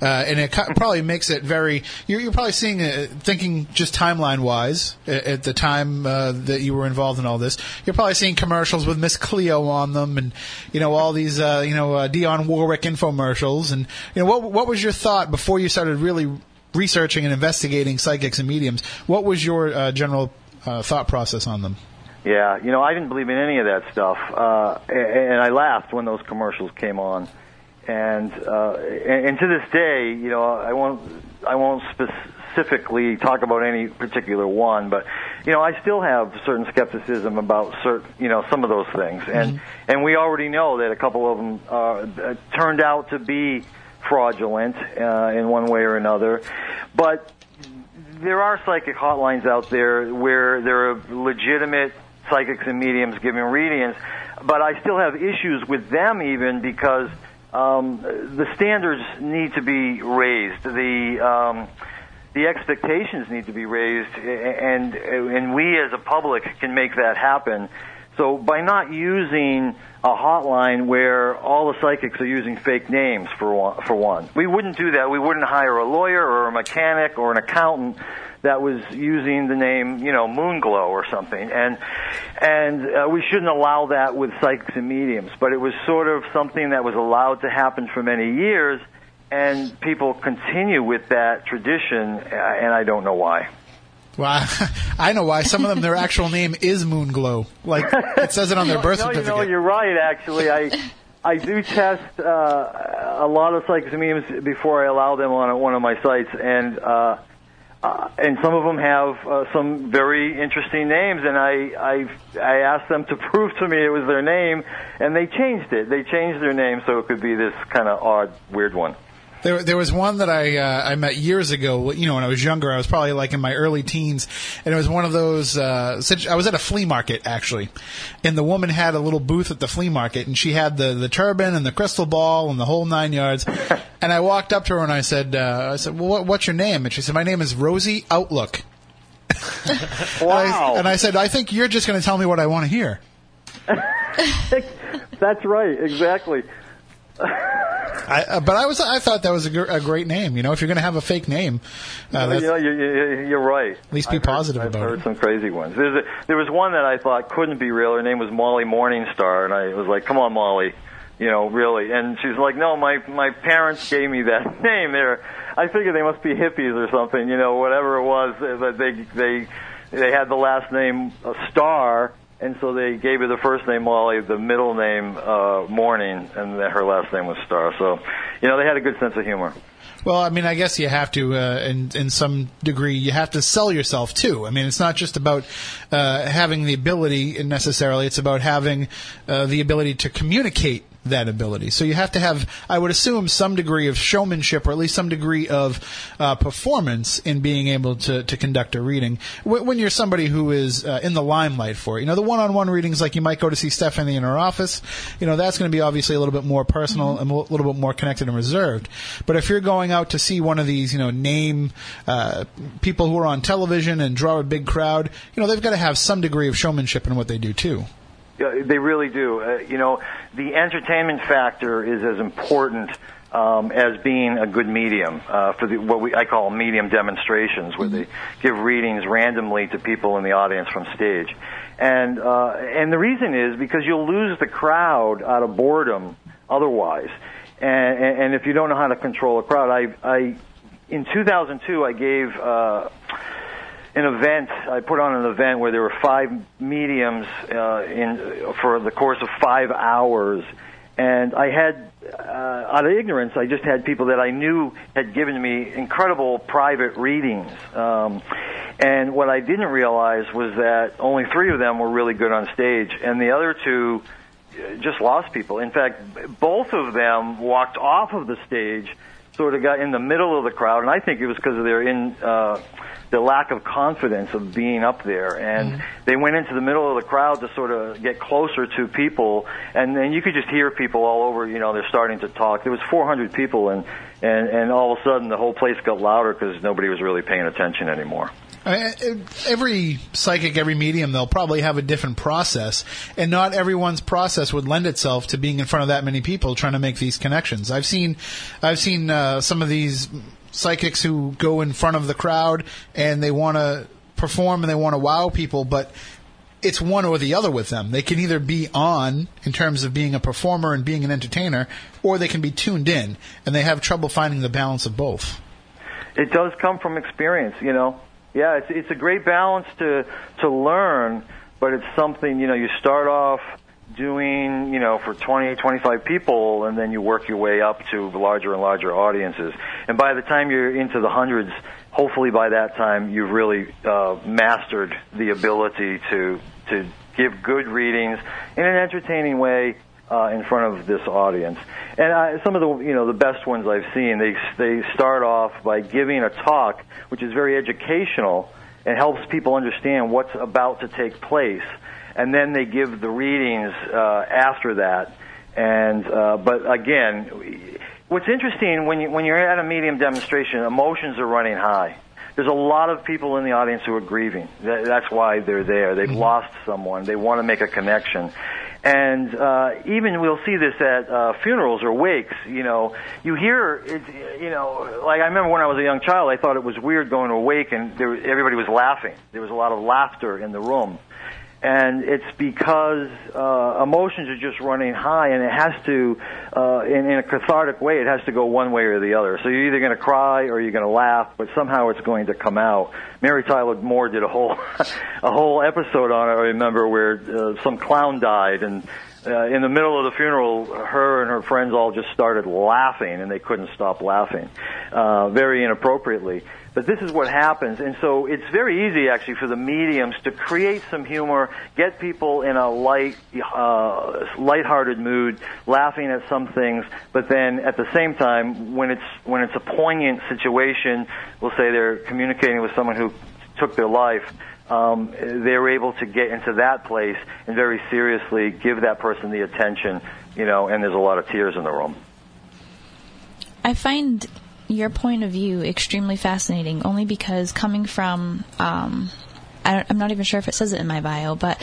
uh, and it probably makes it very. You're, you're probably seeing it, thinking just timeline wise at, the time uh, that you were involved in all this. You're probably seeing commercials with Miss Cleo on them, and you know all these uh, you know uh, Dionne Warwick infomercials, and you know what what was your thought before you started really researching and investigating psychics and mediums? What was your uh, general uh, thought process on them. Yeah, you know, I didn't believe in any of that stuff, uh, and I laughed when those commercials came on. And, uh, and and to this day, you know, I won't I won't specifically talk about any particular one, but you know, I still have certain skepticism about certain, you know, some of those things, and Mm-hmm. and we already know that a couple of them uh, turned out to be fraudulent uh, in one way or another, but there are psychic hotlines out there where there are legitimate psychics and mediums giving readings, but I still have issues with them even because um, the standards need to be raised. The um, the expectations need to be raised, and and we as a public can make that happen. So by not using a hotline where all the psychics are using fake names for one, for one, we wouldn't do that. We wouldn't hire a lawyer or a mechanic or an accountant that was using the name, you know, Moonglow or something, and and uh, we shouldn't allow that with psychics and mediums. But it was sort of something that was allowed to happen for many years, and people continue with that tradition, uh, and I don't know why. Well, I know why. Some of them, their actual name is Moonglow. Like it says it on their birth no, certificate. You know, you're right. Actually, I I do test uh, a lot of psychics and mediums before I allow them on one of my sites, and uh, uh, and some of them have uh, some very interesting names, and I I I asked them to prove to me it was their name, and they changed it. They changed their name so it could be this kind of odd, weird one. There, there was one that I uh, I met years ago. You know, when I was younger, I was probably like in my early teens, and it was one of those. Uh, I was at a flea market actually, and the woman had a little booth at the flea market, and she had the the turban and the crystal ball and the whole nine yards. And I walked up to her and I said, uh, I said, well, what, "What's your name?" And she said, "My name is Rosie Outlook." Wow. And I, and I said, "I think you're just going to tell me what I want to hear." That's right, exactly. I, uh, but I was I thought that was a, gr- a great name. You know, if you're going to have a fake name, uh, you know, you're, you're, right. At least be I've heard- positive I've about heard some crazy ones. There's a, there was one that I thought couldn't be real. Her name was Molly Morningstar, and I was like, "Come on, Molly." You know, really, and she's like, "No, my my parents gave me that name. There, I figured they must be hippies or something. You know, whatever it was, uh, but they they they had the last name uh, Star, and so they gave her the first name Molly, the middle name uh, Morning, and then her last name was Star. So, you know, they had a good sense of humor. Well, I mean, I guess you have to, uh, in in some degree, you have to sell yourself too. I mean, it's not just about uh, having the ability necessarily; it's about having uh, the ability to communicate that ability. So you have to have, I would assume, some degree of showmanship, or at least some degree of uh, performance in being able to to conduct a reading. When, when you're somebody who is uh, in the limelight for it, you know, the one-on-one readings, like you might go to see Stephanie in her office, you know, that's going to be obviously a little bit more personal and a little bit more connected and reserved. But if you're going out to see one of these, you know, name uh, people who are on television and draw a big crowd, you know, they've got to have some degree of showmanship in what they do too. They really do. Uh, you know, the entertainment factor is as important um, as being a good medium uh, for the, what we, I call medium demonstrations, where they give readings randomly to people in the audience from stage. And uh, and the reason is because you'll lose the crowd out of boredom otherwise. And, and, and if you don't know how to control a crowd, I, I in 2002 I gave. Uh, an event. I put on an event where there were five mediums uh, in for the course of five hours, and I had, uh, out of ignorance, I just had people that I knew had given me incredible private readings. Um, and what I didn't realize was that only three of them were really good on stage, and the other two uh, just lost people. In fact, both of them walked off of the stage, sort of got in the middle of the crowd, and I think it was because of their in. Uh, the lack of confidence of being up there. And Mm-hmm. they went into the middle of the crowd to sort of get closer to people. And then you could just hear people all over you know they're starting to talk. There was 400 people and and and all of a sudden the whole place got louder because nobody was really paying attention anymore. Every psychic, every medium, they'll probably have a different process, and not everyone's process would lend itself to being in front of that many people trying to make these connections. I've seen, I've seen uh, some of these psychics who go in front of the crowd and they want to perform and they want to wow people, but it's one or the other with them. They can either be on in terms of being a performer and being an entertainer, or they can be tuned in, and they have trouble finding the balance of both. it does come from experience, you know. Yeah, it's it's a great balance to to learn, but it's something, you know, you start off doing, you know, for 20, 25 people and then you work your way up to larger and larger audiences. And by the time you're into the hundreds, hopefully by that time you've really uh, mastered the ability to to give good readings in an entertaining way uh, in front of this audience. And uh, some of the you know the best ones I've seen, they they start off by giving a talk, which is very educational and helps people understand what's about to take place, and then they give the readings uh, after that. And uh, but again, what's interesting when you when you're at a medium demonstration, emotions are running high. There's a lot of people in the audience who are grieving. That, that's why they're there. They've lost someone. They want to make a connection. And uh, even we'll see this at uh, funerals or wakes. You know, you hear it. You know, like I remember when I was a young child, I thought it was weird going to a wake and there, everybody was laughing. There was a lot of laughter in the room, and it's because uh, emotions are just running high, and it has to, uh, in, in a cathartic way, it has to go one way or the other. So you're either going to cry or you're going to laugh, but somehow it's going to come out. Mary Tyler Moore did a whole, a whole episode on it. I remember where uh, some clown died, and uh, in the middle of the funeral, her and her friends all just started laughing, and they couldn't stop laughing, uh, very inappropriately. But this is what happens, and so it's very easy actually for the mediums to create some humor, get people in a light, uh, lighthearted mood, laughing at some things. But then at the same time, when it's when it's a poignant situation, we'll say they're communicating with someone who took their life. Um, they're able to get into that place and very seriously give that person the attention, you know. And there's a lot of tears in the room. I find your point of view extremely fascinating, only because coming from. Um, I I'm not even sure if it says it in my bio, but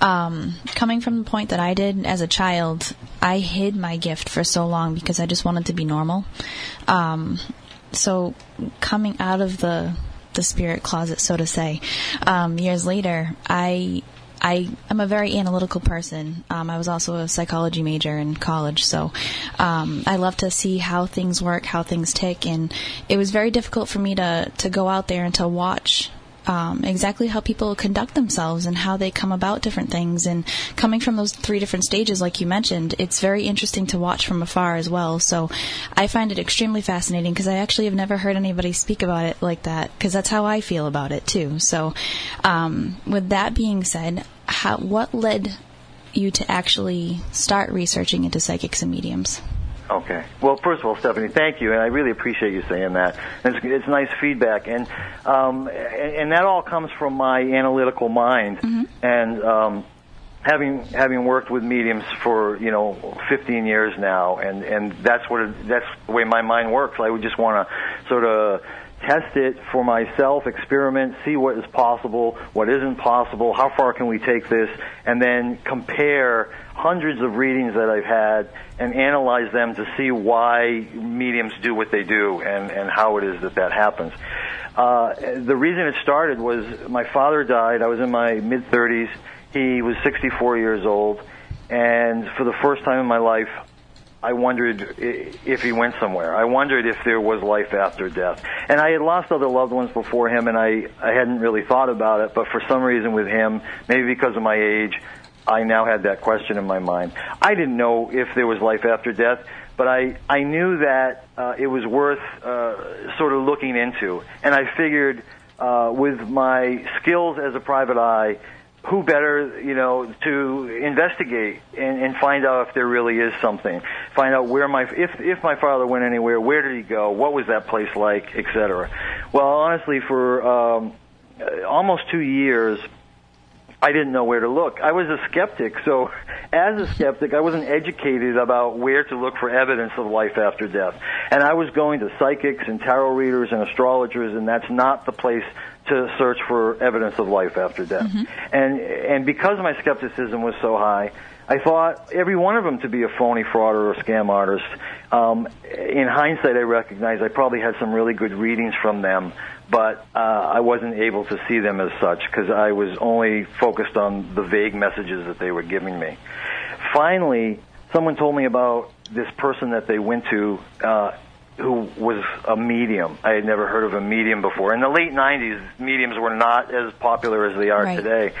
um, coming from the point that I did as a child, I hid my gift for so long because I just wanted to be normal. Um, so coming out of the the spirit closet, so to say, um, years later, I I am a very analytical person. Um, I was also a psychology major in college, so um, I love to see how things work, how things tick, and it was very difficult for me to to go out there and to watch. Um, exactly how people conduct themselves and how they come about different things. And coming from those three different stages, like you mentioned, it's very interesting to watch from afar as well. So I find it extremely fascinating because I actually have never heard anybody speak about it like that because that's how I feel about it too. So um, with that being said, how, what led you to actually start researching into psychics and mediums? Okay. Well, first of all, Stephanie, thank you, and I really appreciate you saying that. It's, it's nice feedback, and um, and, that all comes from my analytical mind, and um, having having worked with mediums for you know 15 years now, and and that's what it, that's the way my mind works. I would just want to sort of test it for myself, experiment, see what is possible, what isn't possible, how far can we take this, and then compare hundreds of readings that I've had and analyze them to see why mediums do what they do and, and how it is that that happens. Uh, the reason it started was my father died. I was in my mid 30s. He was 64 years old. And for the first time in my life, I wondered if he went somewhere. I wondered if there was life after death. And I had lost other loved ones before him, and I, I hadn't really thought about it. But for some reason with him, maybe because of my age, I now had that question in my mind. I didn't know if there was life after death, but I, I knew that uh, it was worth uh, sort of looking into. And I figured uh, with my skills as a private eye, who better, you know, to investigate and, and find out if there really is something. Find out where my if if my father went anywhere, where did he go? What was that place like, etc. Well, honestly, for um, almost two years, I didn't know where to look. I was a skeptic, so as a skeptic, I wasn't educated about where to look for evidence of life after death. And I was going to psychics and tarot readers and astrologers, and that's not the place to search for evidence of life after death. And and because my skepticism was so high, I thought every one of them to be a phony fraud or a scam artist. Um, in hindsight, I recognize I probably had some really good readings from them, but uh, I wasn't able to see them as such because I was only focused on the vague messages that they were giving me. Finally, someone told me about this person that they went to. Uh, who was a medium. I had never heard of a medium before. In the late 90s, mediums were not as popular as they are Right. today.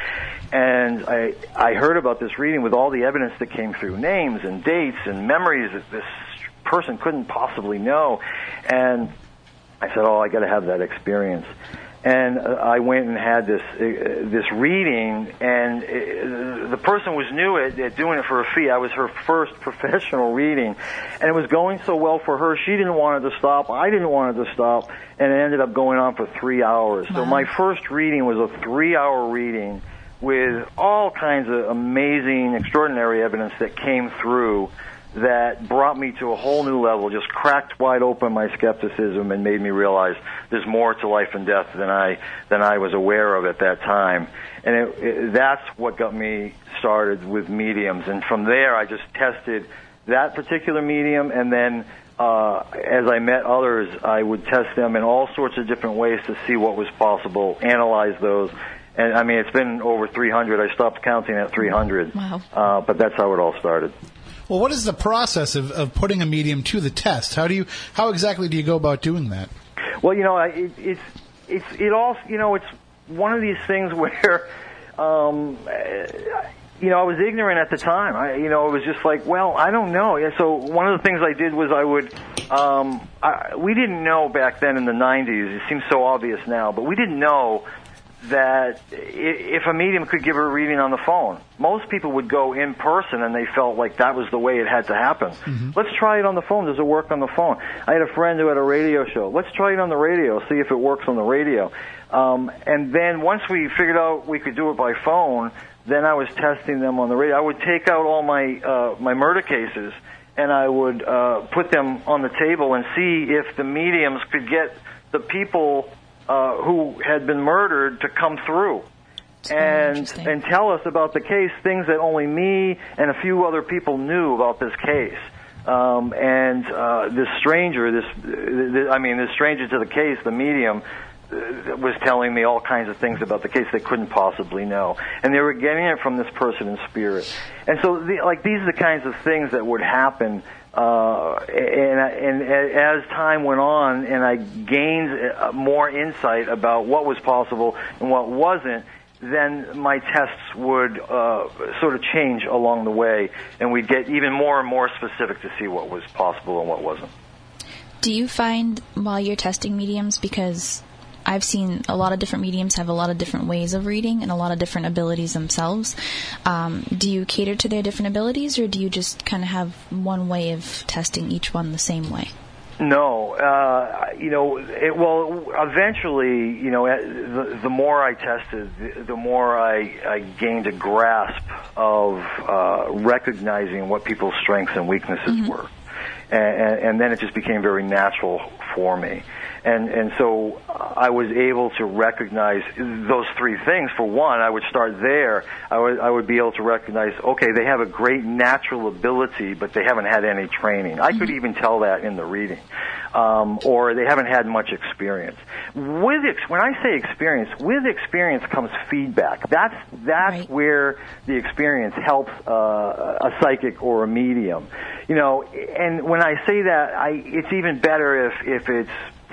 And I, I heard about this reading with all the evidence that came through, names and dates and memories that this person couldn't possibly know. And I said, "Oh, I got to have that experience." And uh, I went and had this uh, this reading, and uh, the person was new at, at doing it for a fee. I was her first professional reading, and it was going so well for her. She didn't want it to stop. I didn't want it to stop, and it ended up going on for three hours. So my first reading was a three hour reading with all kinds of amazing, extraordinary evidence that came through that brought me to a whole new level, just cracked wide open my skepticism and made me realize there's more to life and death than I than I was aware of at that time. And it, it, that's what got me started with mediums. And from there, I just tested that particular medium, and then uh, as I met others, I would test them in all sorts of different ways to see what was possible, analyze those. And I mean, it's been over 300. I stopped counting at 300. Wow. Uh, but that's how it all started. Well, what is the process of, of putting a medium to the test? How do you how exactly do you go about doing that? Well, you know, it, it's it's it all you know, it's one of these things where, um, you know, I was ignorant at the time. I, you know, it was just like, well, I don't know. Yeah, So one of the things I did was I would, um, I, we didn't know back then in the '90s. It seems so obvious now, but we didn't know that if a medium could give a reading on the phone, most people would go in person and they felt like that was the way it had to happen. Let's try it on the phone. Does it work on the phone? I had a friend who had a radio show. Let's try it on the radio, see if it works on the radio. Um, and then once we figured out we could do it by phone, then I was testing them on the radio. I would take out all my uh, my murder cases and I would uh, put them on the table and see if the mediums could get the people uh, who had been murdered to come through very and and tell us about the case, things that only me and a few other people knew about this case. Um, and uh, this stranger, this, this, I mean, this stranger to the case, the medium, uh, was telling me all kinds of things about the case they couldn't possibly know, and they were getting it from this person in spirit. And so, the, like, these are the kinds of things that would happen. Uh, and, and as time went on, and I gained uh, more insight about what was possible and what wasn't, then my tests would uh, sort of change along the way, and we'd get even more and more specific to see what was possible and what wasn't. Do you find while you're testing mediums because I've seen a lot of different mediums have a lot of different ways of reading and a lot of different abilities themselves. Um, do you cater to their different abilities, or do you just kind of have one way of testing each one the same way? No, uh, you know, it, well, eventually, you know, eh, the, the more I tested, the, the more I, I gained a grasp of uh, recognizing what people's strengths and weaknesses were. and, and, and then it just became very natural for me. And and so I was able to recognize those three things. For one, I would start there. I would I would be able to recognize, okay, they have a great natural ability, but they haven't had any training. I could even tell that in the reading, um, or they haven't had much experience. With ex- when I say experience, with experience comes feedback. That's that's Right. where the experience helps uh, a psychic or a medium. You know, and when I say that, I it's even better if if it's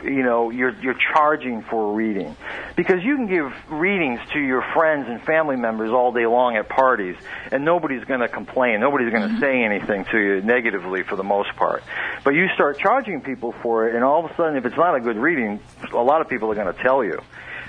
you know you're you're charging for a reading. Because you can give readings to your friends and family members all day long at parties and nobody's going to complain. Nobody's going to say anything to you negatively for the most part. But you start charging people for it and all of a sudden if it's not a good reading a lot of people are going to tell you.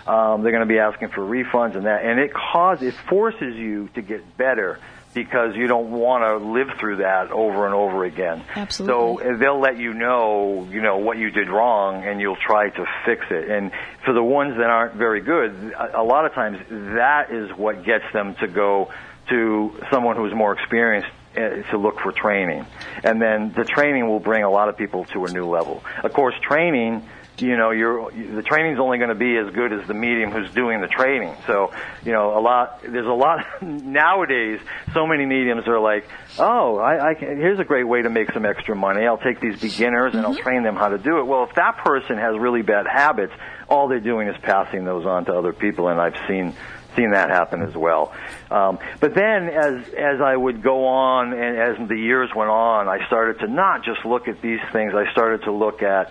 Um, they're going to be asking for refunds and that and it causes it forces you to get better because you don't want to live through that over and over again. Absolutely. So they'll let you know, you know, what you did wrong, and you'll try to fix it. And for the ones that aren't very good, a lot of times that is what gets them to go to someone who's more experienced uh, to look for training. And then the training will bring a lot of people to a new level. Of course, training you know, you're the training's only going to be as good as the medium who's doing the training. So, you know, a lot there's a lot nowadays. So many mediums are like, oh, I, I can, here's a great way to make some extra money. I'll take these beginners and I'll train them how to do it. Well, if that person has really bad habits, all they're doing is passing those on to other people, and I've seen seen that happen as well. Um, but then, as as I would go on and as the years went on, I started to not just look at these things. I started to look at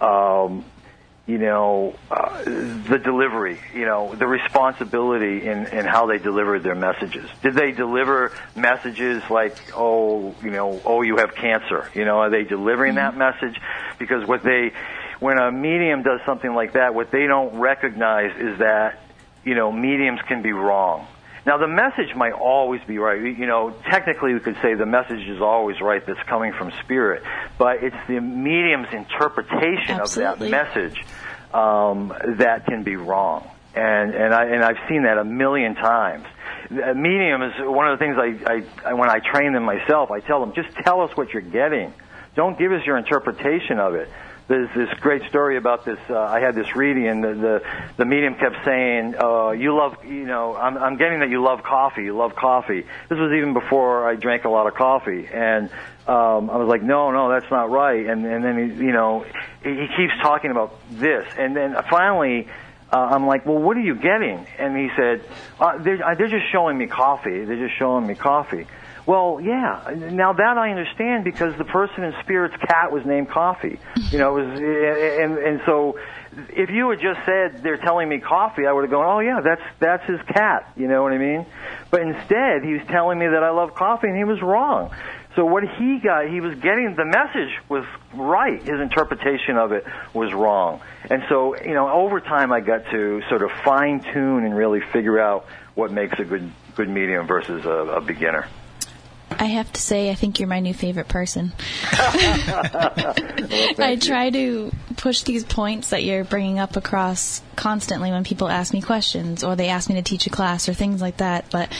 um, you know, uh, the delivery, you know, the responsibility in, in how they delivered their messages. Did they deliver messages like, oh, you know, oh, you have cancer? You know, are they delivering that message? Because what they, when a medium does something like that, what they don't recognize is that, you know, mediums can be wrong. Now the message might always be right. You know, technically we could say the message is always right that's coming from spirit, but it's the medium's interpretation Absolutely. of that message um, that can be wrong. And and I and I've seen that a million times. Uh, Medium is one of the things I, I when I train them myself. I tell them just tell us what you're getting. Don't give us your interpretation of it there's this great story about this. Uh, I had this reading, and the the, the medium kept saying, uh, "You love, you know, I'm, I'm getting that you love coffee. You love coffee." This was even before I drank a lot of coffee, and um, I was like, "No, no, that's not right." And and then he, you know, he, he keeps talking about this, and then finally. Uh, I'm like, well, what are you getting? And he said, uh, they're, uh, they're just showing me coffee. They're just showing me coffee. Well, yeah. Now that I understand because the person in Spirit's cat was named Coffee. You know, it was, and and so if you had just said they're telling me coffee, I would have gone, oh yeah, that's that's his cat. You know what I mean? But instead, he was telling me that I love coffee, and he was wrong. So what he got, he was getting the message was right. His interpretation of it was wrong. And so, you know, over time, I got to sort of fine tune and really figure out what makes a good good medium versus a, a beginner. I have to say, I think you're my new favorite person. I try to push these points that you're bringing up across constantly when people ask me questions or they ask me to teach a class or things like that. But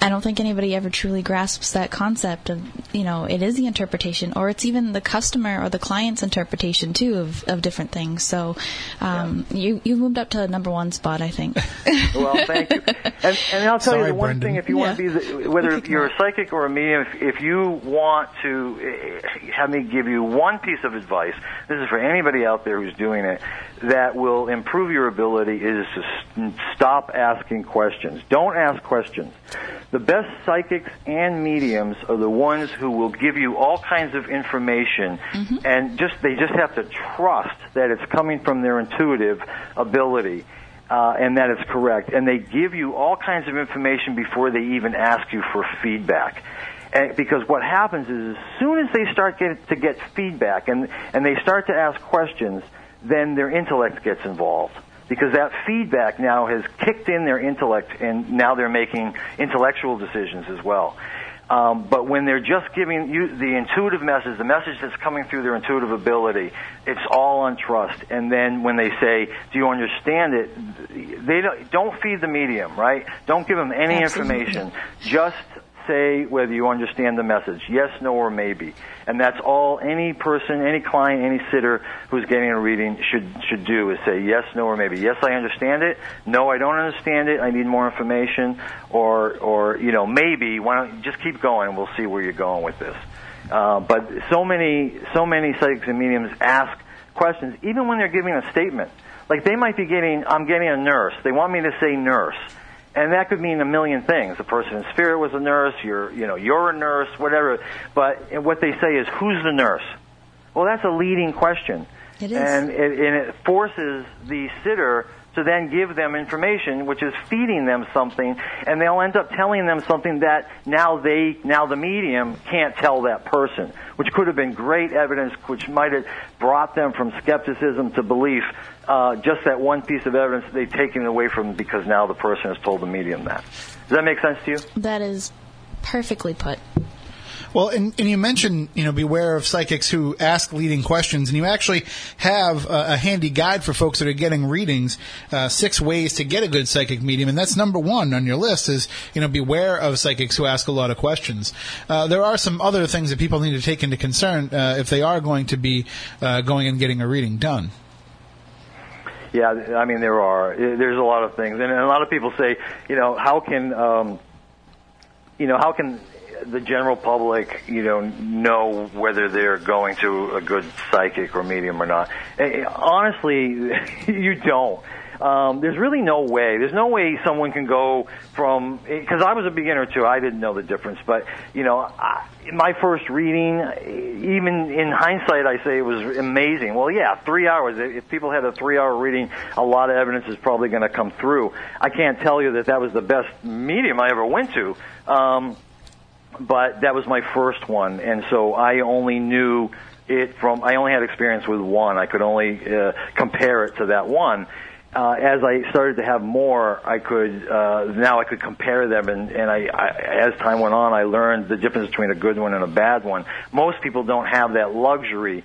I don't think anybody ever truly grasps that concept of, you know, it is the interpretation or it's even the customer or the client's interpretation too of, of different things. So um, you you moved up to the number one spot, I think. Well, thank you. And, and I'll tell Sorry, you the one Brendan. thing: if you want to be, the, whether you're a psychic or a medium, if, if you want to eh, have me give you one piece of advice, this is for anybody out there who's doing it, that will improve your ability is to stop asking questions. Don't ask questions. The best psychics and mediums are the ones who will give you all kinds of information, and just they just have to trust that it's coming from their intuitive ability uh, and that is correct. And they give you all kinds of information before they even ask you for feedback. And because what happens is, as soon as they start get, to get feedback and and they start to ask questions, then their intellect gets involved. Because that feedback now has kicked in their intellect, and now they're making intellectual decisions as well. Um, but when they're just giving you the intuitive message, the message that's coming through their intuitive ability, it's all on trust. And then when they say, "Do you understand it?" They don't, don't feed the medium, right? Don't give them any Absolutely. information. Just say whether you understand the message. Yes, no, or maybe. And that's all any person, any client, any sitter who's getting a reading should should do is say yes, no, or maybe. Yes, I understand it. No, I don't understand it. I need more information. Or or you know maybe. Why don't just keep going and we'll see where you're going with this. Uh, but so many so many psychics and mediums ask questions even when they're giving a statement. Like they might be getting, I'm getting a nurse. They want me to say nurse. And that could mean a million things. The person in spirit was a nurse, you're, you know, you're a nurse, whatever. But what they say is, who's the nurse? Well, that's a leading question. It is. And it, and it forces the sitter to then give them information, which is feeding them something, and they'll end up telling them something that now they, now the medium can't tell that person, which could have been great evidence, which might have brought them from skepticism to belief. Uh, just that one piece of evidence they've taken away from because now the person has told the medium that. Does that make sense to you? That is perfectly put. Well, and, and you mentioned, you know, beware of psychics who ask leading questions, and you actually have a, a handy guide for folks that are getting readings, uh, six ways to get a good psychic medium, and that's number one on your list is, you know, beware of psychics who ask a lot of questions. Uh, there are some other things that people need to take into concern uh, if they are going to be uh, going and getting a reading done. Yeah, I mean there are. There's a lot of things, and a lot of people say, you know, how can, um, you know, how can the general public, you know, know whether they're going to a good psychic or medium or not? Eh, Honestly, you don't. Um, there's really no way. There's no way someone can go from because I was a beginner too. I didn't know the difference, but you know, I, my first reading, even in hindsight, I say it was amazing. Well, yeah, three hours. If people had a three-hour reading, a lot of evidence is probably going to come through. I can't tell you that that was the best medium I ever went to. Um, but that was my first one, and so I only knew it from. I only had experience with one. I could only uh, compare it to that one. Uh, as I started to have more, I could uh, now I could compare them, and, and I, I, as time went on, I learned the difference between a good one and a bad one. Most people don't have that luxury.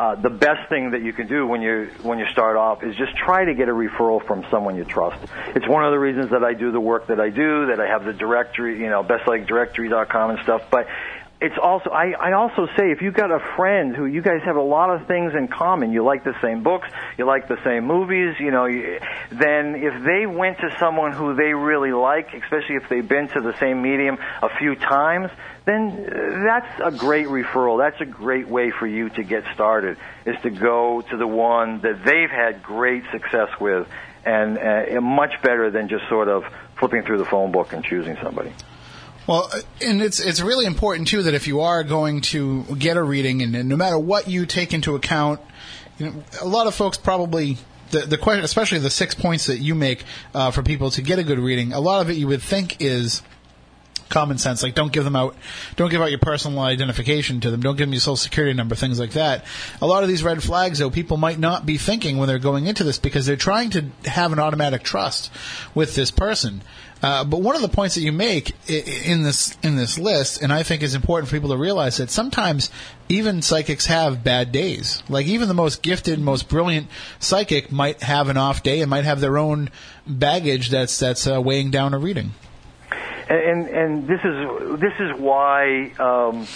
Uh, the best thing that you can do when you when you start off is just try to get a referral from someone you trust. It's one of the reasons that I do the work that I do, that I have the directory, you know, bestpsychicdirectory.com and stuff. But it's also I, I also say if you've got a friend who you guys have a lot of things in common, you like the same books, you like the same movies, you know, you, then if they went to someone who they really like, especially if they've been to the same medium a few times, then uh, that's a great referral. That's a great way for you to get started is to go to the one that they've had great success with and uh, much better than just sort of flipping through the phone book and choosing somebody. Well, and it's it's really important too that if you are going to get a reading, and, and no matter what you take into account, you know, a lot of folks probably the the question, especially the six points that you make uh, for people to get a good reading, a lot of it you would think is common sense. Like, don't give them out, don't give out your personal identification to them. Don't give them your social security number, things like that. A lot of these red flags, though, people might not be thinking when they're going into this because they're trying to have an automatic trust with this person. Uh, but one of the points that you make in this in this list, and I think is important for people to realize that sometimes even psychics have bad days. Like even the most gifted, most brilliant psychic might have an off day and might have their own baggage that's that's uh, weighing down a reading. And and this is this is why um,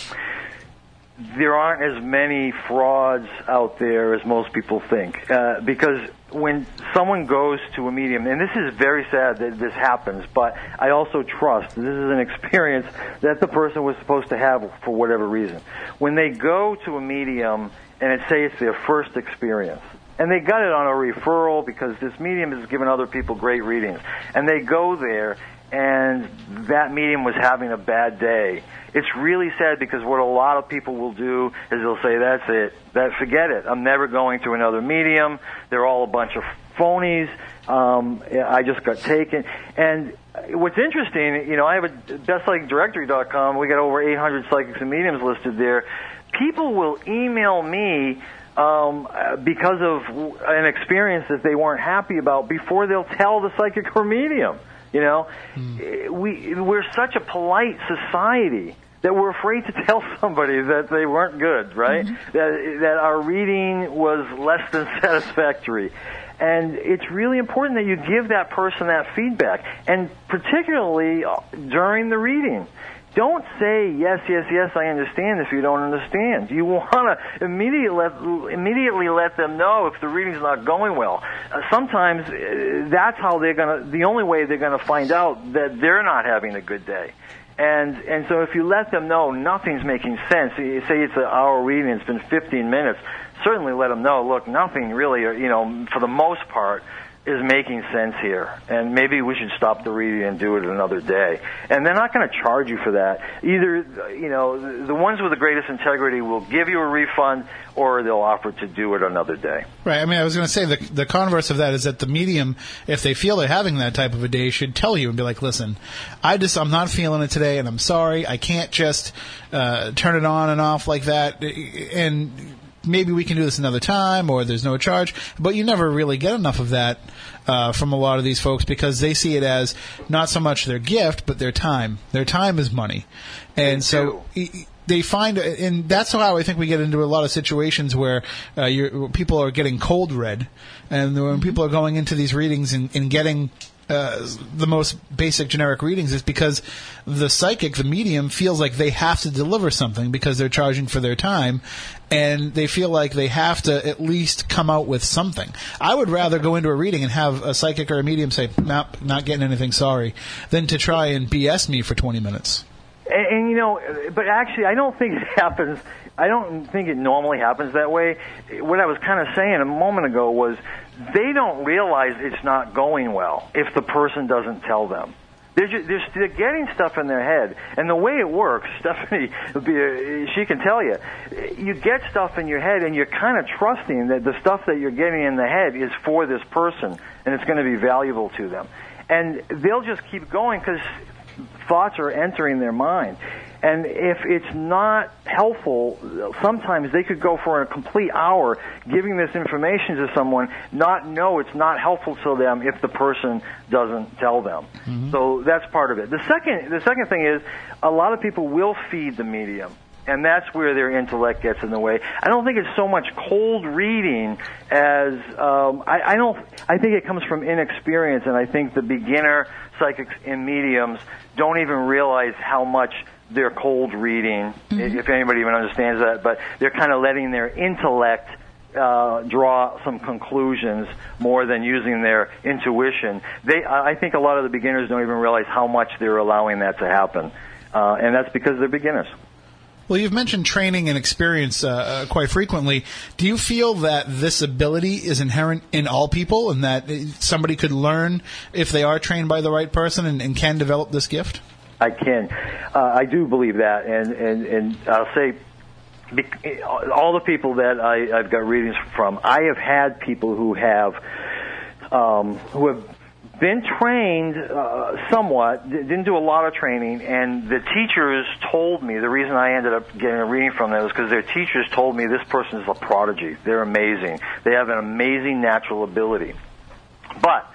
there aren't as many frauds out there as most people think. Uh, because when someone goes to a medium, and this is very sad that this happens, but I also trust this is an experience that the person was supposed to have for whatever reason. When they go to a medium, and it say it's their first experience, and they got it on a referral because this medium has given other people great readings, and they go there and that medium was having a bad day. It's really sad because what a lot of people will do is they'll say, "That's it. That forget it. I'm never going to another medium. They're all a bunch of phonies. Um, I just got taken." And what's interesting, you know, I have a bestpsychicdirectory.com. We got over 800 psychics and mediums listed there. People will email me um, because of an experience that they weren't happy about before they'll tell the psychic or medium. You know, hmm. eh, we we're such a polite society that we're afraid to tell somebody that they weren't good, right? Mm-hmm. That that our reading was less than satisfactory. And it's really important that you give that person that feedback, and particularly uh, during the reading. Don't say yes, yes, yes. I understand if you don't understand. You want to immediately let, immediately let them know if the reading's not going well. Uh, sometimes uh, that's how they're gonna. The only way they're gonna find out that they're not having a good day. And and so if you let them know nothing's making sense, you say it's an hour reading, it's been 15 minutes. Certainly let them know. Look, nothing really, uh, you know, for the most part is making sense here, and maybe we should stop the reading and do it another day. And they're not going to charge you for that. Either, you know, the ones with the greatest integrity will give you a refund, or they'll offer to do it another day. Right. I mean, I was going to say the the converse of that is that the medium, if they feel they're having that type of a day, should tell you and be like, "Listen, I just I'm not feeling it today, and I'm sorry. I can't just uh, turn it on and off like that." And maybe we can do this another time, or there's no charge. But you never really get enough of that uh, from a lot of these folks because they see it as not so much their gift, but their time. Their time is money, and so. They find, and that's how I think we get into a lot of situations where uh, you're, people are getting cold read, and when people are going into these readings and, and getting uh, the most basic generic readings is because the psychic, the medium, feels like they have to deliver something because they're charging for their time, and they feel like they have to at least come out with something. I would rather go into a reading and have a psychic or a medium say, "Nope, not getting anything, sorry," than to try and BS me for 20 minutes. And, and you know, but actually, I don't think it happens. I don't think it normally happens that way. What I was kind of saying a moment ago was they don't realize it's not going well if the person doesn't tell them. They're, just, they're, they're getting stuff in their head, and the way it works, Stephanie, she can tell you. You get stuff in your head, and you're kind of trusting that the stuff that you're getting in the head is for this person, and it's going to be valuable to them. And they'll just keep going because thoughts are entering their mind. And if it's not helpful, sometimes they could go for a complete hour giving this information to someone, not know it's not helpful to them if the person doesn't tell them. So that's part of it. The second, the second thing is, a lot of people will feed the medium. And that's where their intellect gets in the way. I don't think it's so much cold reading as um, I, I don't. I think it comes from inexperience, and I think the beginner psychics and mediums don't even realize how much they're cold reading, if anybody even understands that. But they're kind of letting their intellect uh, draw some conclusions more than using their intuition. They, I I think a lot of the beginners don't even realize how much they're allowing that to happen, uh, and that's because they're beginners. Well, you've mentioned training and experience uh, uh, quite frequently. Do you feel that this ability is inherent in all people, and that uh, somebody could learn if they are trained by the right person and, and can develop this gift? I can. Uh, I do believe that, and and and I'll say, all the people that I, I've got readings from, I have had people who have, um, who have been trained uh, somewhat, didn't do a lot of training, and the teachers told me the reason I ended up getting a reading from them was because their teachers told me this person is a prodigy. They're amazing. They have an amazing natural ability, but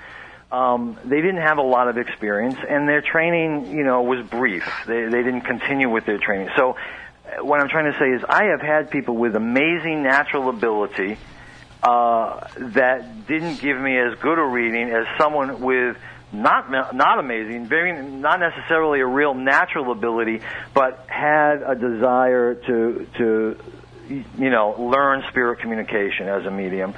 um, they didn't have a lot of experience, and their training, you know, was brief. They they didn't continue with their training. So, uh, what I'm trying to say is, I have had people with amazing natural ability uh, that didn't give me as good a reading as someone with not not amazing, very not necessarily a real natural ability, but had a desire to to you know learn spirit communication as a medium.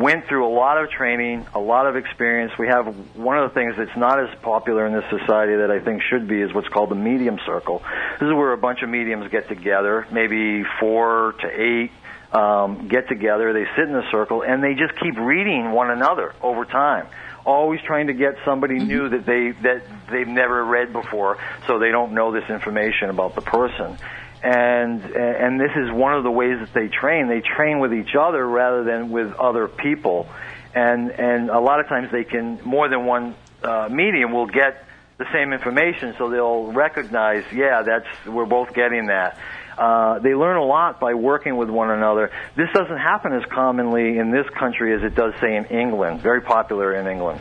Went through a lot of training, a lot of experience. We have one of the things that's not as popular in this society that I think should be is what's called the medium circle. This is where a bunch of mediums get together, maybe four to eight um, get together, they sit in a circle, and they just keep reading one another over time. Always trying to get somebody new that they that they've never read before, so they don't know this information about the person. And and this is one of the ways that they train. They train with each other rather than with other people, and and a lot of times they can more than one uh, medium will get the same information, so they'll recognize, yeah, that's we're both getting that. Uh, they learn a lot by working with one another. This doesn't happen as commonly in this country as it does, say, in England. Very popular in England.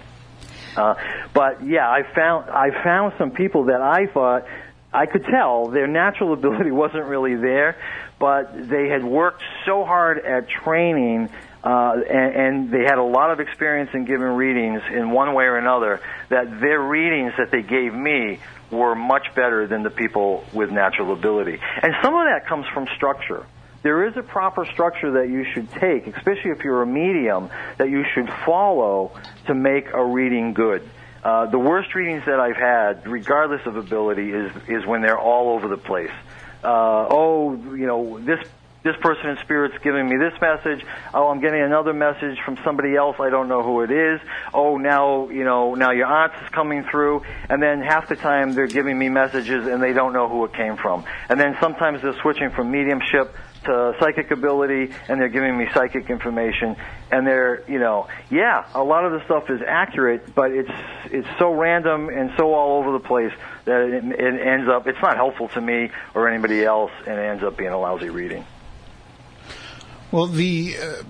Uh, but yeah, I found I found some people that I thought I could tell their natural ability wasn't really there, but they had worked so hard at training uh, and, and they had a lot of experience in giving readings in one way or another, that their readings that they gave me were much better than the people with natural ability. And some of that comes from structure. There is a proper structure that you should take, especially if you're a medium, that you should follow to make a reading good. Uh, the worst readings that I've had, regardless of ability, is is when they're all over the place. Uh, oh, you know, this this person in spirit's giving me this message. Oh, I'm getting another message from somebody else. I don't know who it is. Oh, now, you know, now your aunt is coming through. And then half the time they're giving me messages and they don't know who it came from. And then sometimes they're switching from mediumship to psychic ability and they're giving me psychic information and they're you know yeah a lot of the stuff is accurate but it's it's so random and so all over the place that it, it ends up it's not helpful to me or anybody else and it ends up being a lousy reading Well, the uh,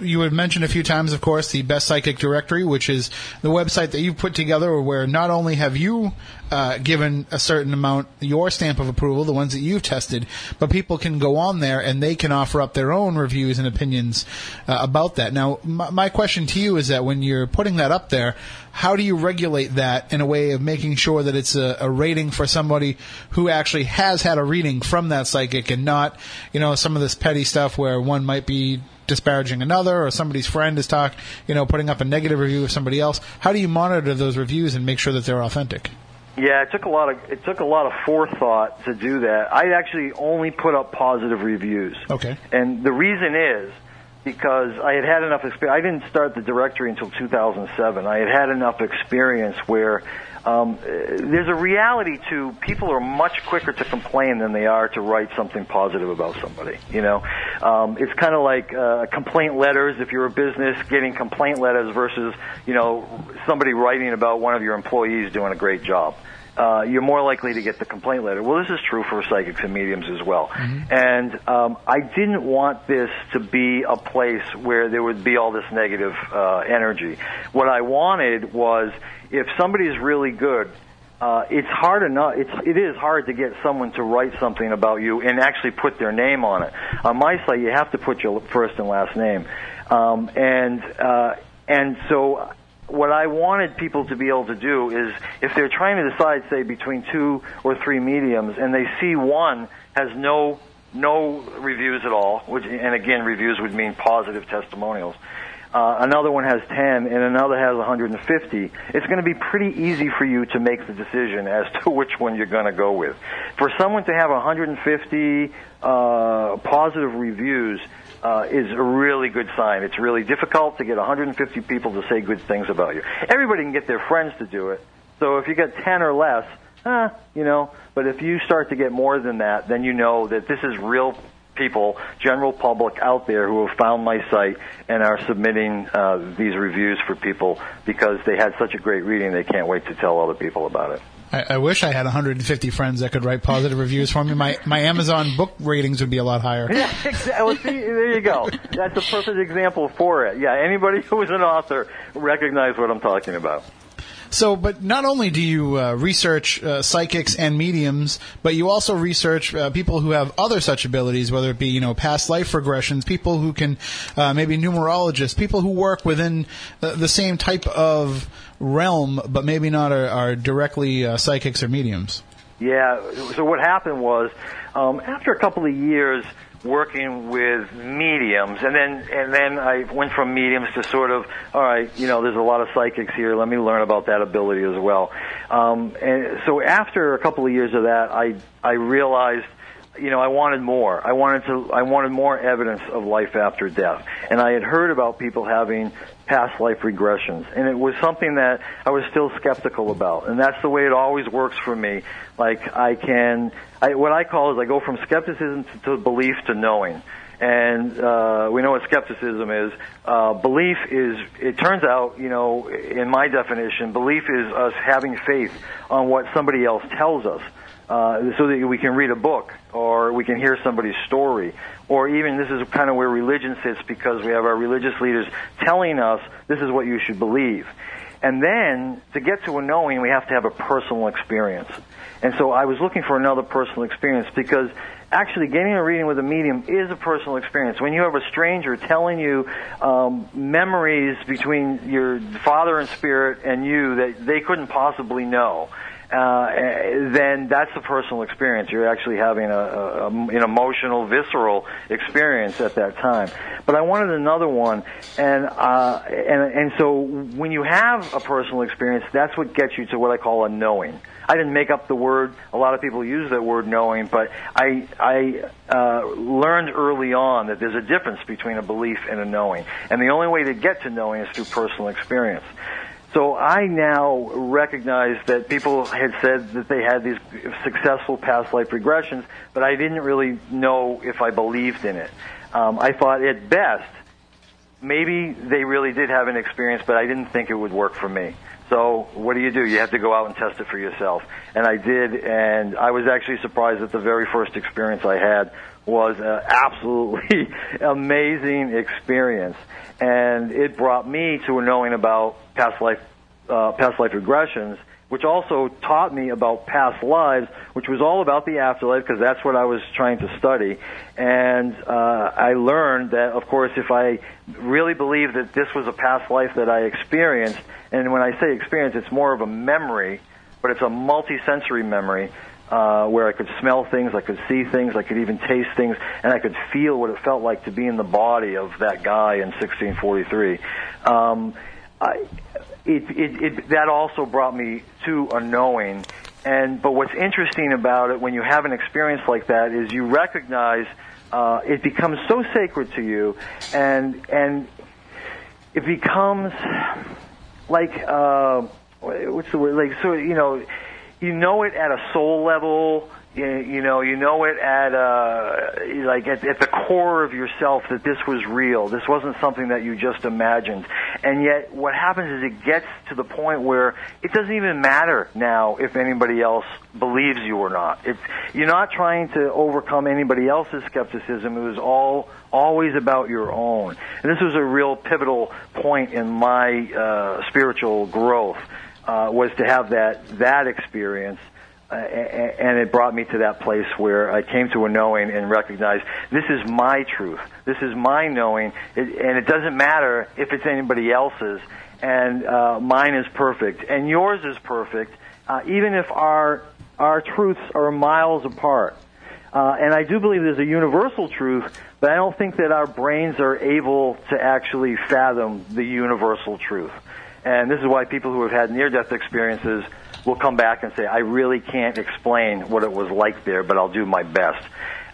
you had mentioned a few times, of course, the Best Psychic Directory, which is the website that you've put together, where not only have you uh, given a certain amount your stamp of approval, the ones that you've tested, but people can go on there and they can offer up their own reviews and opinions uh, about that. Now, my, my question to you is that when you're putting that up there, how do you regulate that in a way of making sure that it's a, a rating for somebody who actually has had a reading from that psychic and not, you know, some of this petty stuff where one might be disparaging another or somebody's friend is talk, you know, putting up a negative review of somebody else. How do you monitor those reviews and make sure that they're authentic? Yeah, it took a lot of it took a lot of forethought to do that. I actually only put up positive reviews. Okay. And the reason is because I had had enough experience. I didn't start the directory until 2007. I had had enough experience where um, there's a reality to people are much quicker to complain than they are to write something positive about somebody. You know, um, it's kind of like uh, complaint letters. If you're a business, getting complaint letters versus you know somebody writing about one of your employees doing a great job uh, you're more likely to get the complaint letter. Well, this is true for psychics and mediums as well. And um, I didn't want this to be a place where there would be all this negative uh, energy. What I wanted was if somebody is really good, uh, it's hard enough. It's it is hard to get someone to write something about you and actually put their name on it. On my site, you have to put your first and last name, um, and uh, and so what I wanted people to be able to do is if they're trying to decide, say, between two or three mediums, and they see one has no no reviews at all, which and again reviews would mean positive testimonials. Uh, another one has 10 and another has 150. It's going to be pretty easy for you to make the decision as to which one you're going to go with. For someone to have 150 uh, positive reviews, uh, is a really good sign. It's really difficult to get 150 people to say good things about you. Everybody can get their friends to do it. So if you get 10 or less, eh, you know, but if you start to get more than that, then you know that this is real people, general public out there who have found my site and are submitting uh, these reviews for people because they had such a great reading they can't wait to tell other people about it. I, I wish I had 150 friends that could write positive reviews for me. My my Amazon book ratings would be a lot higher. Yeah, exactly. Well, see, there you go. That's a perfect example for it. Yeah, anybody who is an author recognize what I'm talking about. So, but not only do you uh, research uh, psychics and mediums, but you also research uh, people who have other such abilities, whether it be you know past life regressions, people who can uh, maybe numerologists, people who work within uh, the same type of realm, but maybe not are, are directly uh, psychics or mediums. Yeah. So what happened was, um, after a couple of years working with mediums, and then and then I went from mediums to sort of, all right, you know, there's a lot of psychics here. Let me learn about that ability as well. Um, and so after a couple of years of that, I I realized you know, I wanted more. I wanted to, I wanted more evidence of life after death. And I had heard about people having past life regressions. And it was something that I was still skeptical about. And that's the way it always works for me. Like I can, I, what I call is I go from skepticism to, to belief to knowing. And uh, we know what skepticism is. Uh, belief is, it turns out, you know, in my definition, belief is us having faith on what somebody else tells us uh, so that we can read a book or we can hear somebody's story or even this is kind of where religion sits because we have our religious leaders telling us this is what you should believe And then to get to a knowing, we have to have a personal experience. And so I was looking for another personal experience because actually getting a reading with a medium is a personal experience. When you have a stranger telling you um, memories between your father and spirit and you that they couldn't possibly know, uh, then that's a personal experience. You're actually having a, a, an emotional, visceral experience at that time. But I wanted another one, and uh, and and so when you have a personal experience, that's what gets you to what I call a knowing. I didn't make up the word. A lot of people use that word knowing, but I I uh, learned early on that there's a difference between a belief and a knowing, and the only way to get to knowing is through personal experience. So I now recognize that people had said that they had these successful past life regressions, but I didn't really know if I believed in it. Um, I thought at best, maybe they really did have an experience, but I didn't think it would work for me. So what do you do? You have to go out and test it for yourself. And I did, and I was actually surprised that the very first experience I had was an absolutely amazing experience. And it brought me to a knowing about past life, uh, past life regressions, which also taught me about past lives, which was all about the afterlife because that's what I was trying to study. And uh, I learned that, of course, if I really believe that this was a past life that I experienced, and when I say experience, it's more of a memory, but it's a multi-sensory memory. Uh, where I could smell things, I could see things, I could even taste things, and I could feel what it felt like to be in the body of that guy in 1643. Um, I, it, it, it, that also brought me to a knowing. And but what's interesting about it when you have an experience like that is you recognize uh, it becomes so sacred to you, and and it becomes like uh, what's the word? Like so you know you know it at a soul level you, know, you know it at uh, like at, at the core of yourself that this was real. This wasn't something that you just imagined. And yet, what happens is it gets to the point where it doesn't even matter now if anybody else believes you or not. It's you're not trying to overcome anybody else's skepticism. It was all always about your own. And this was a real pivotal point in my uh, spiritual growth. Uh, was to have that that experience and it brought me to that place where I came to a knowing and recognized this is my truth. This is my knowing, and it doesn't matter if it's anybody else's. And uh, mine is perfect, and yours is perfect, uh, even if our our truths are miles apart. Uh, and I do believe there's a universal truth, but I don't think that our brains are able to actually fathom the universal truth. And this is why people who have had near-death experiences will come back and say, I really can't explain what it was like there, but I'll do my best.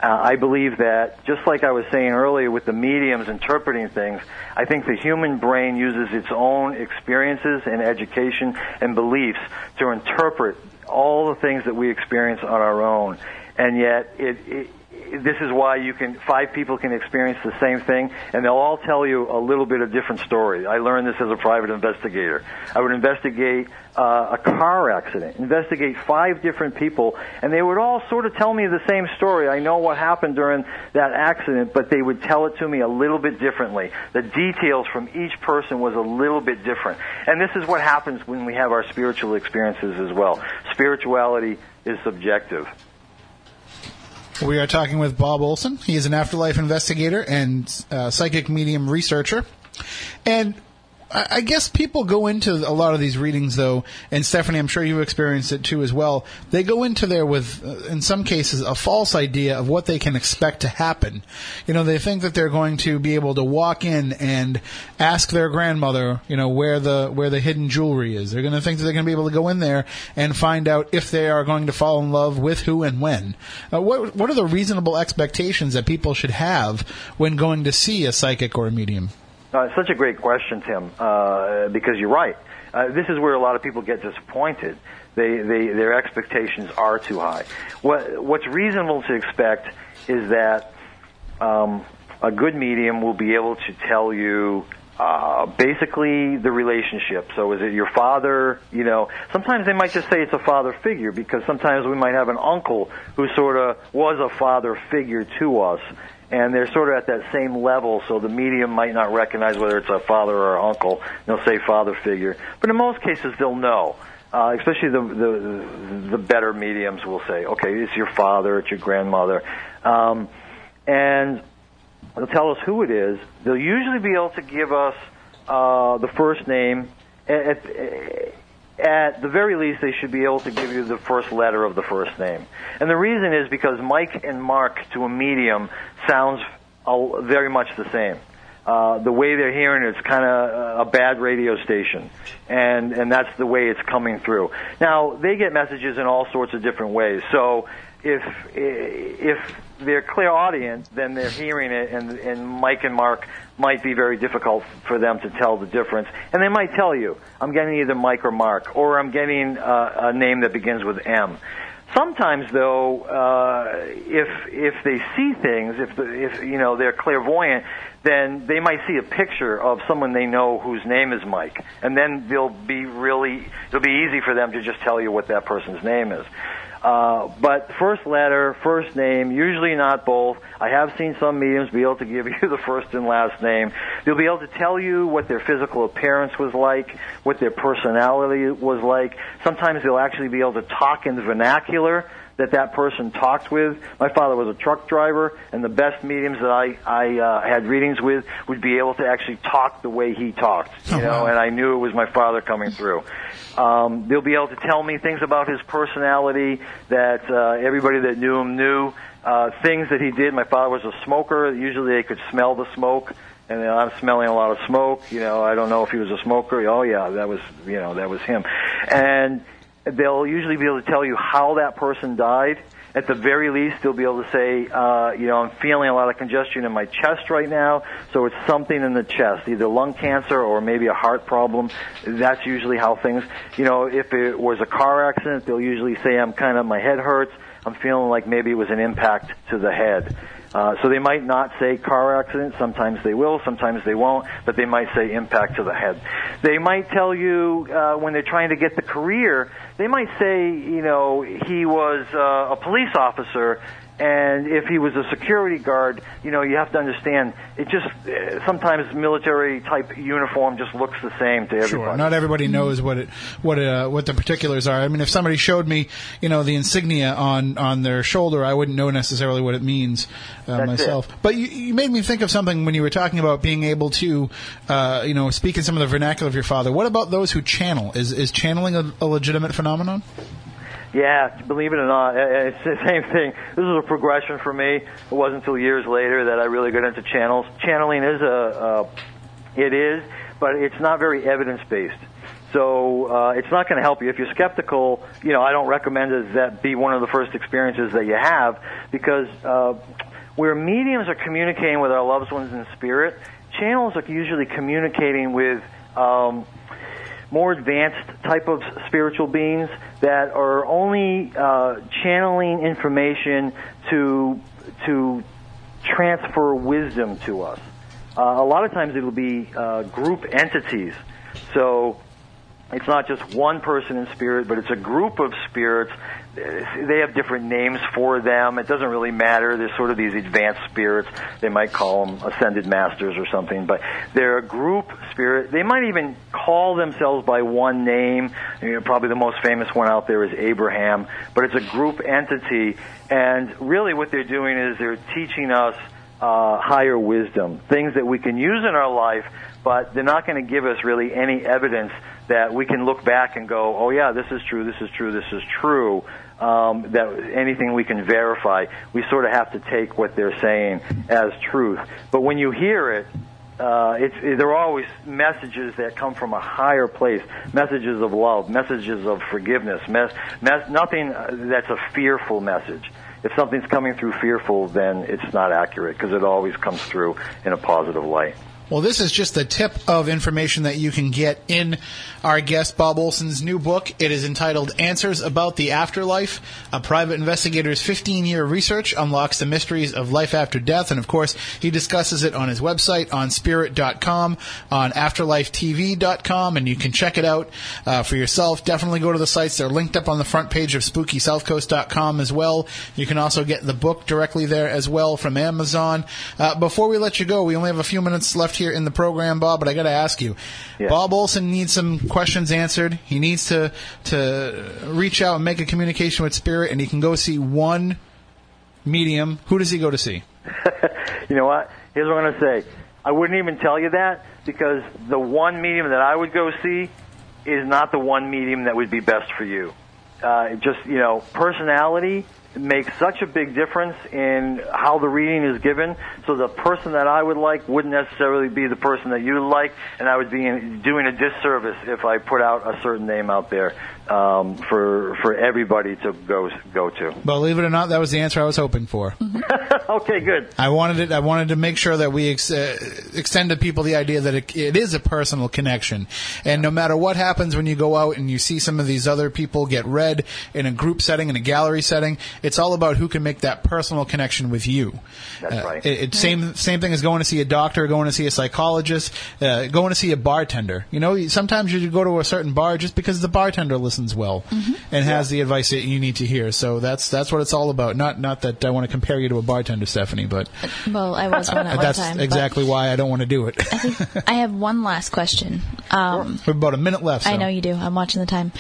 Uh, I believe that, just like I was saying earlier with the mediums interpreting things, I think the human brain uses its own experiences and education and beliefs to interpret all the things that we experience on our own. And yet, it, it this is why you can five people can experience the same thing and they'll all tell you a little bit of different story. I learned this as a private investigator. I would investigate uh, a car accident, investigate five different people, and they would all sort of tell me the same story. I know what happened during that accident, but they would tell it to me a little bit differently. The details from each person was a little bit different. And this is what happens when we have our spiritual experiences as well. Spirituality is subjective. We are talking with Bob Olson. He is an afterlife investigator and uh, psychic medium researcher. And I guess people go into a lot of these readings, though, and Stephanie, I'm sure you've experienced it too as well. They go into there with, uh, in some cases, a false idea of what they can expect to happen. You know, they think that they're going to be able to walk in and ask their grandmother, you know, where the where the hidden jewelry is. They're going to think that they're going to be able to go in there and find out if they are going to fall in love with who and when. Uh, what what are the reasonable expectations that people should have when going to see a psychic or a medium? Uh, such a great question, Tim, uh, because you're right. Uh, this is where a lot of people get disappointed. They, they, their expectations are too high. What, what's reasonable to expect is that um, a good medium will be able to tell you uh, basically the relationship. So is it your father? You know, sometimes they might just say it's a father figure because sometimes we might have an uncle who sort of was a father figure to us and they're sort of at that same level. So the medium might not recognize whether it's a father or uncle. They'll say father figure, but in most cases they'll know. Uh, especially the, the the better mediums will say, okay, it's your father, it's your grandmother, um, and they'll tell us who it is. They'll usually be able to give us uh, the first name. At the very least, they should be able to give you the first letter of the first name. And the reason is because Mike and Mark to a medium sounds very much the same. Uh, the way they're hearing it, it's kind of a bad radio station, and and that's the way it's coming through. Now they get messages in all sorts of different ways. So if if they're clairaudient, then they're hearing it, and and Mike and Mark might be very difficult for them to tell the difference. And they might tell you, I'm getting either Mike or Mark, or I'm getting uh, a name that begins with M. Sometimes, though, uh, if if they see things, if the, if you know they're clairvoyant, then they might see a picture of someone they know whose name is Mike, and then they'll be really it'll be easy for them to just tell you what that person's name is. Uh, but first letter, first name, usually not both. I have seen some mediums be able to give you the first and last name. They'll be able to tell you what their physical appearance was like, what their personality was like. Sometimes they'll actually be able to talk in the vernacular that that person talked with. My father was a truck driver, and the best mediums that I I uh, had readings with would be able to actually talk the way he talked, you Oh, know, and I knew it was my father coming through. Um, they'll be able to tell me things about his personality that uh, everybody that knew him knew. Uh, things that he did. My father was a smoker. Usually they could smell the smoke. And then I'm smelling a lot of smoke. You know, I don't know if he was a smoker. Oh yeah, that was you know that was him. And they'll usually be able to tell you how that person died. At the very least, they'll be able to say, uh, you know, I'm feeling a lot of congestion in my chest right now, so it's something in the chest, either lung cancer or maybe a heart problem. That's usually how things, you know, if it was a car accident, they'll usually say, I'm kind of, my head hurts, I'm feeling like maybe it was an impact to the head. Uh, so they might not say car accident. Sometimes they will. Sometimes they won't. But they might say impact to the head. They might tell you uh, when they're trying to get the career. They might say, you know, he was uh, a police officer, and if he was a security guard, you know, you have to understand. It just sometimes military type uniform just looks the same to everybody. Sure. Not everybody knows what it what uh, what the particulars are. I mean, if somebody showed me, you know, the insignia on on their shoulder, I wouldn't know necessarily what it means uh, myself. it. But you, you made me think of something when you were talking about being able to, uh, you know, speak in some of the vernacular of your father. What about those who channel? Is is channeling a, a legitimate phenomenon? Yeah, believe it or not, it's the same thing. This is a progression for me. It wasn't until years later that I really got into channels. Channeling is a, uh, it is, but it's not very evidence based. So uh, it's not going to help you if you're skeptical. You know, I don't recommend that that be one of the first experiences that you have because uh, where mediums are communicating with our loved ones in spirit, channels are usually communicating with. Um, more advanced type of spiritual beings that are only uh, channeling information to to transfer wisdom to us. Uh, a lot of times it'll be uh, group entities. So it's not just one person in spirit, but it's a group of spirits. They have different names for them. It doesn't really matter. There's sort of these advanced spirits. They might call them ascended masters or something, but they're a group spirit. They might even call themselves by one name. You know, probably the most famous one out there is Abraham, but it's a group entity. And really what they're doing is they're teaching us uh, higher wisdom, things that we can use in our life, but they're not going to give us really any evidence that we can look back and go, oh yeah, this is true, this is true, this is true. Um, that anything we can verify, we sort of have to take what they're saying as truth. But when you hear it, uh, it's, it, there are always messages that come from a higher place, messages of love, messages of forgiveness, mes- mes- nothing uh, that's a fearful message. If something's coming through fearful, then it's not accurate because it always comes through in a positive light. Well, this is just the tip of information that you can get in our guest Bob Olson's new book. It is entitled Answers About the Afterlife. A private investigator's 15 year research unlocks the mysteries of life after death. And of course, he discusses it on his website, ofspirit.com, on afterlifetv.com, and you can check it out uh, for yourself. Definitely go to the sites. They're linked up on the front page of spookysouthcoast.com as well. You can also get the book directly there as well from Amazon. Uh, before we let you go, we only have a few minutes left here in the program, Bob, but I got to ask you. Yeah. Bob Olson needs some questions answered. He needs to to reach out and make a communication with Spirit, and he can go see one medium. Who does he go to see? You know what? Here's what I'm going to say. I wouldn't even tell you that because the one medium that I would go see is not the one medium that would be best for you. Uh, just, you know, personality makes such a big difference in how the reading is given. So the person that I would like wouldn't necessarily be the person that you like, and I would be in, doing a disservice if I put out a certain name out there um, for for everybody to go go to. Believe it or not, that was the answer I was hoping for. okay, good. I wanted it. I wanted to make sure that we ex- uh, extend to people the idea that it, it is a personal connection, and no matter what happens when you go out and you see some of these other people get read in a group setting, in a gallery setting, it's all about who can make that personal connection with you. That's Uh, right. It, it, same same thing as going to see a doctor, going to see a psychologist, uh, going to see a bartender. You know, sometimes you go to a certain bar just because the bartender listens well and has the advice that you need to hear. So that's that's what it's all about. Not not that I want to compare you to a bartender, Stephanie, but Well, I was one at one that's time. but exactly why I don't want to do it. I think I have one last question. Um, we have about a minute left. I know you do. I'm watching the time.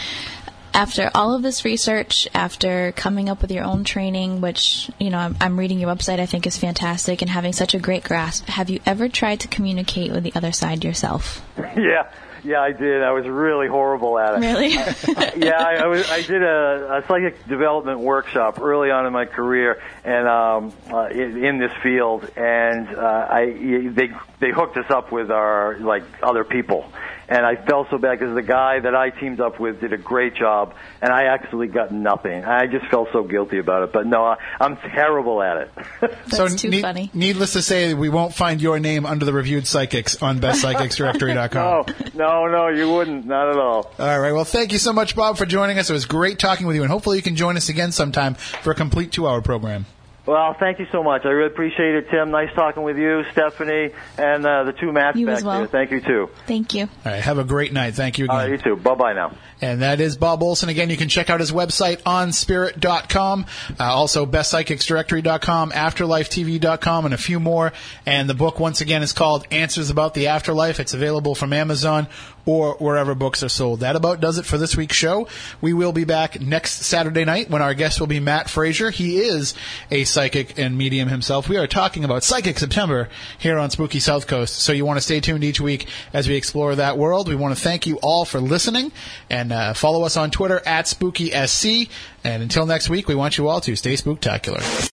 After all of this research, after coming up with your own training, which, you know, I'm, I'm reading your website, I think is fantastic, and having such a great grasp, have you ever tried to communicate with the other side yourself? Yeah, yeah, I did. I was really horrible at it. Really? yeah, I, I, was, I did a, a psychic development workshop early on in my career, and um, uh, in, in this field, and uh, I they they hooked us up with our like other people, and I felt so bad because the guy that I teamed up with did a great job, and I actually got nothing. I just felt so guilty about it, but no, I, I'm terrible at it. That's so too ne- funny. Needless to say, we won't find your name under the reviewed psychics on bestpsychicsdirectory.com. no, no, no, you wouldn't, not at all. All right. Well, thank you so much, Bob, for joining us. It was great talking with you, and hopefully you can join us again sometime for a complete two-hour program. Well, thank you so much. I really appreciate it, Tim. Nice talking with you, Stephanie, and uh, the two Matts You back as well. there. Thank you too. Thank you. All right. Have a great night. Thank you again. All right, you too. Bye bye now. And that is Bob Olson. Again, you can check out his website ofspirit.com, uh, also bestpsychicsdirectory.com, afterlifetv.com, and a few more. And the book, once again, is called Answers About the Afterlife. It's available from Amazon or wherever books are sold. That about does it for this week's show. We will be back next Saturday night when our guest will be Matt Fraser. He is a psychic and medium himself. We are talking about Psychic September here on Spooky South Coast. So you want to stay tuned each week as we explore that world. We want to thank you all for listening and uh, follow us on Twitter at SpookySC. And until next week, we want you all to stay spooktacular.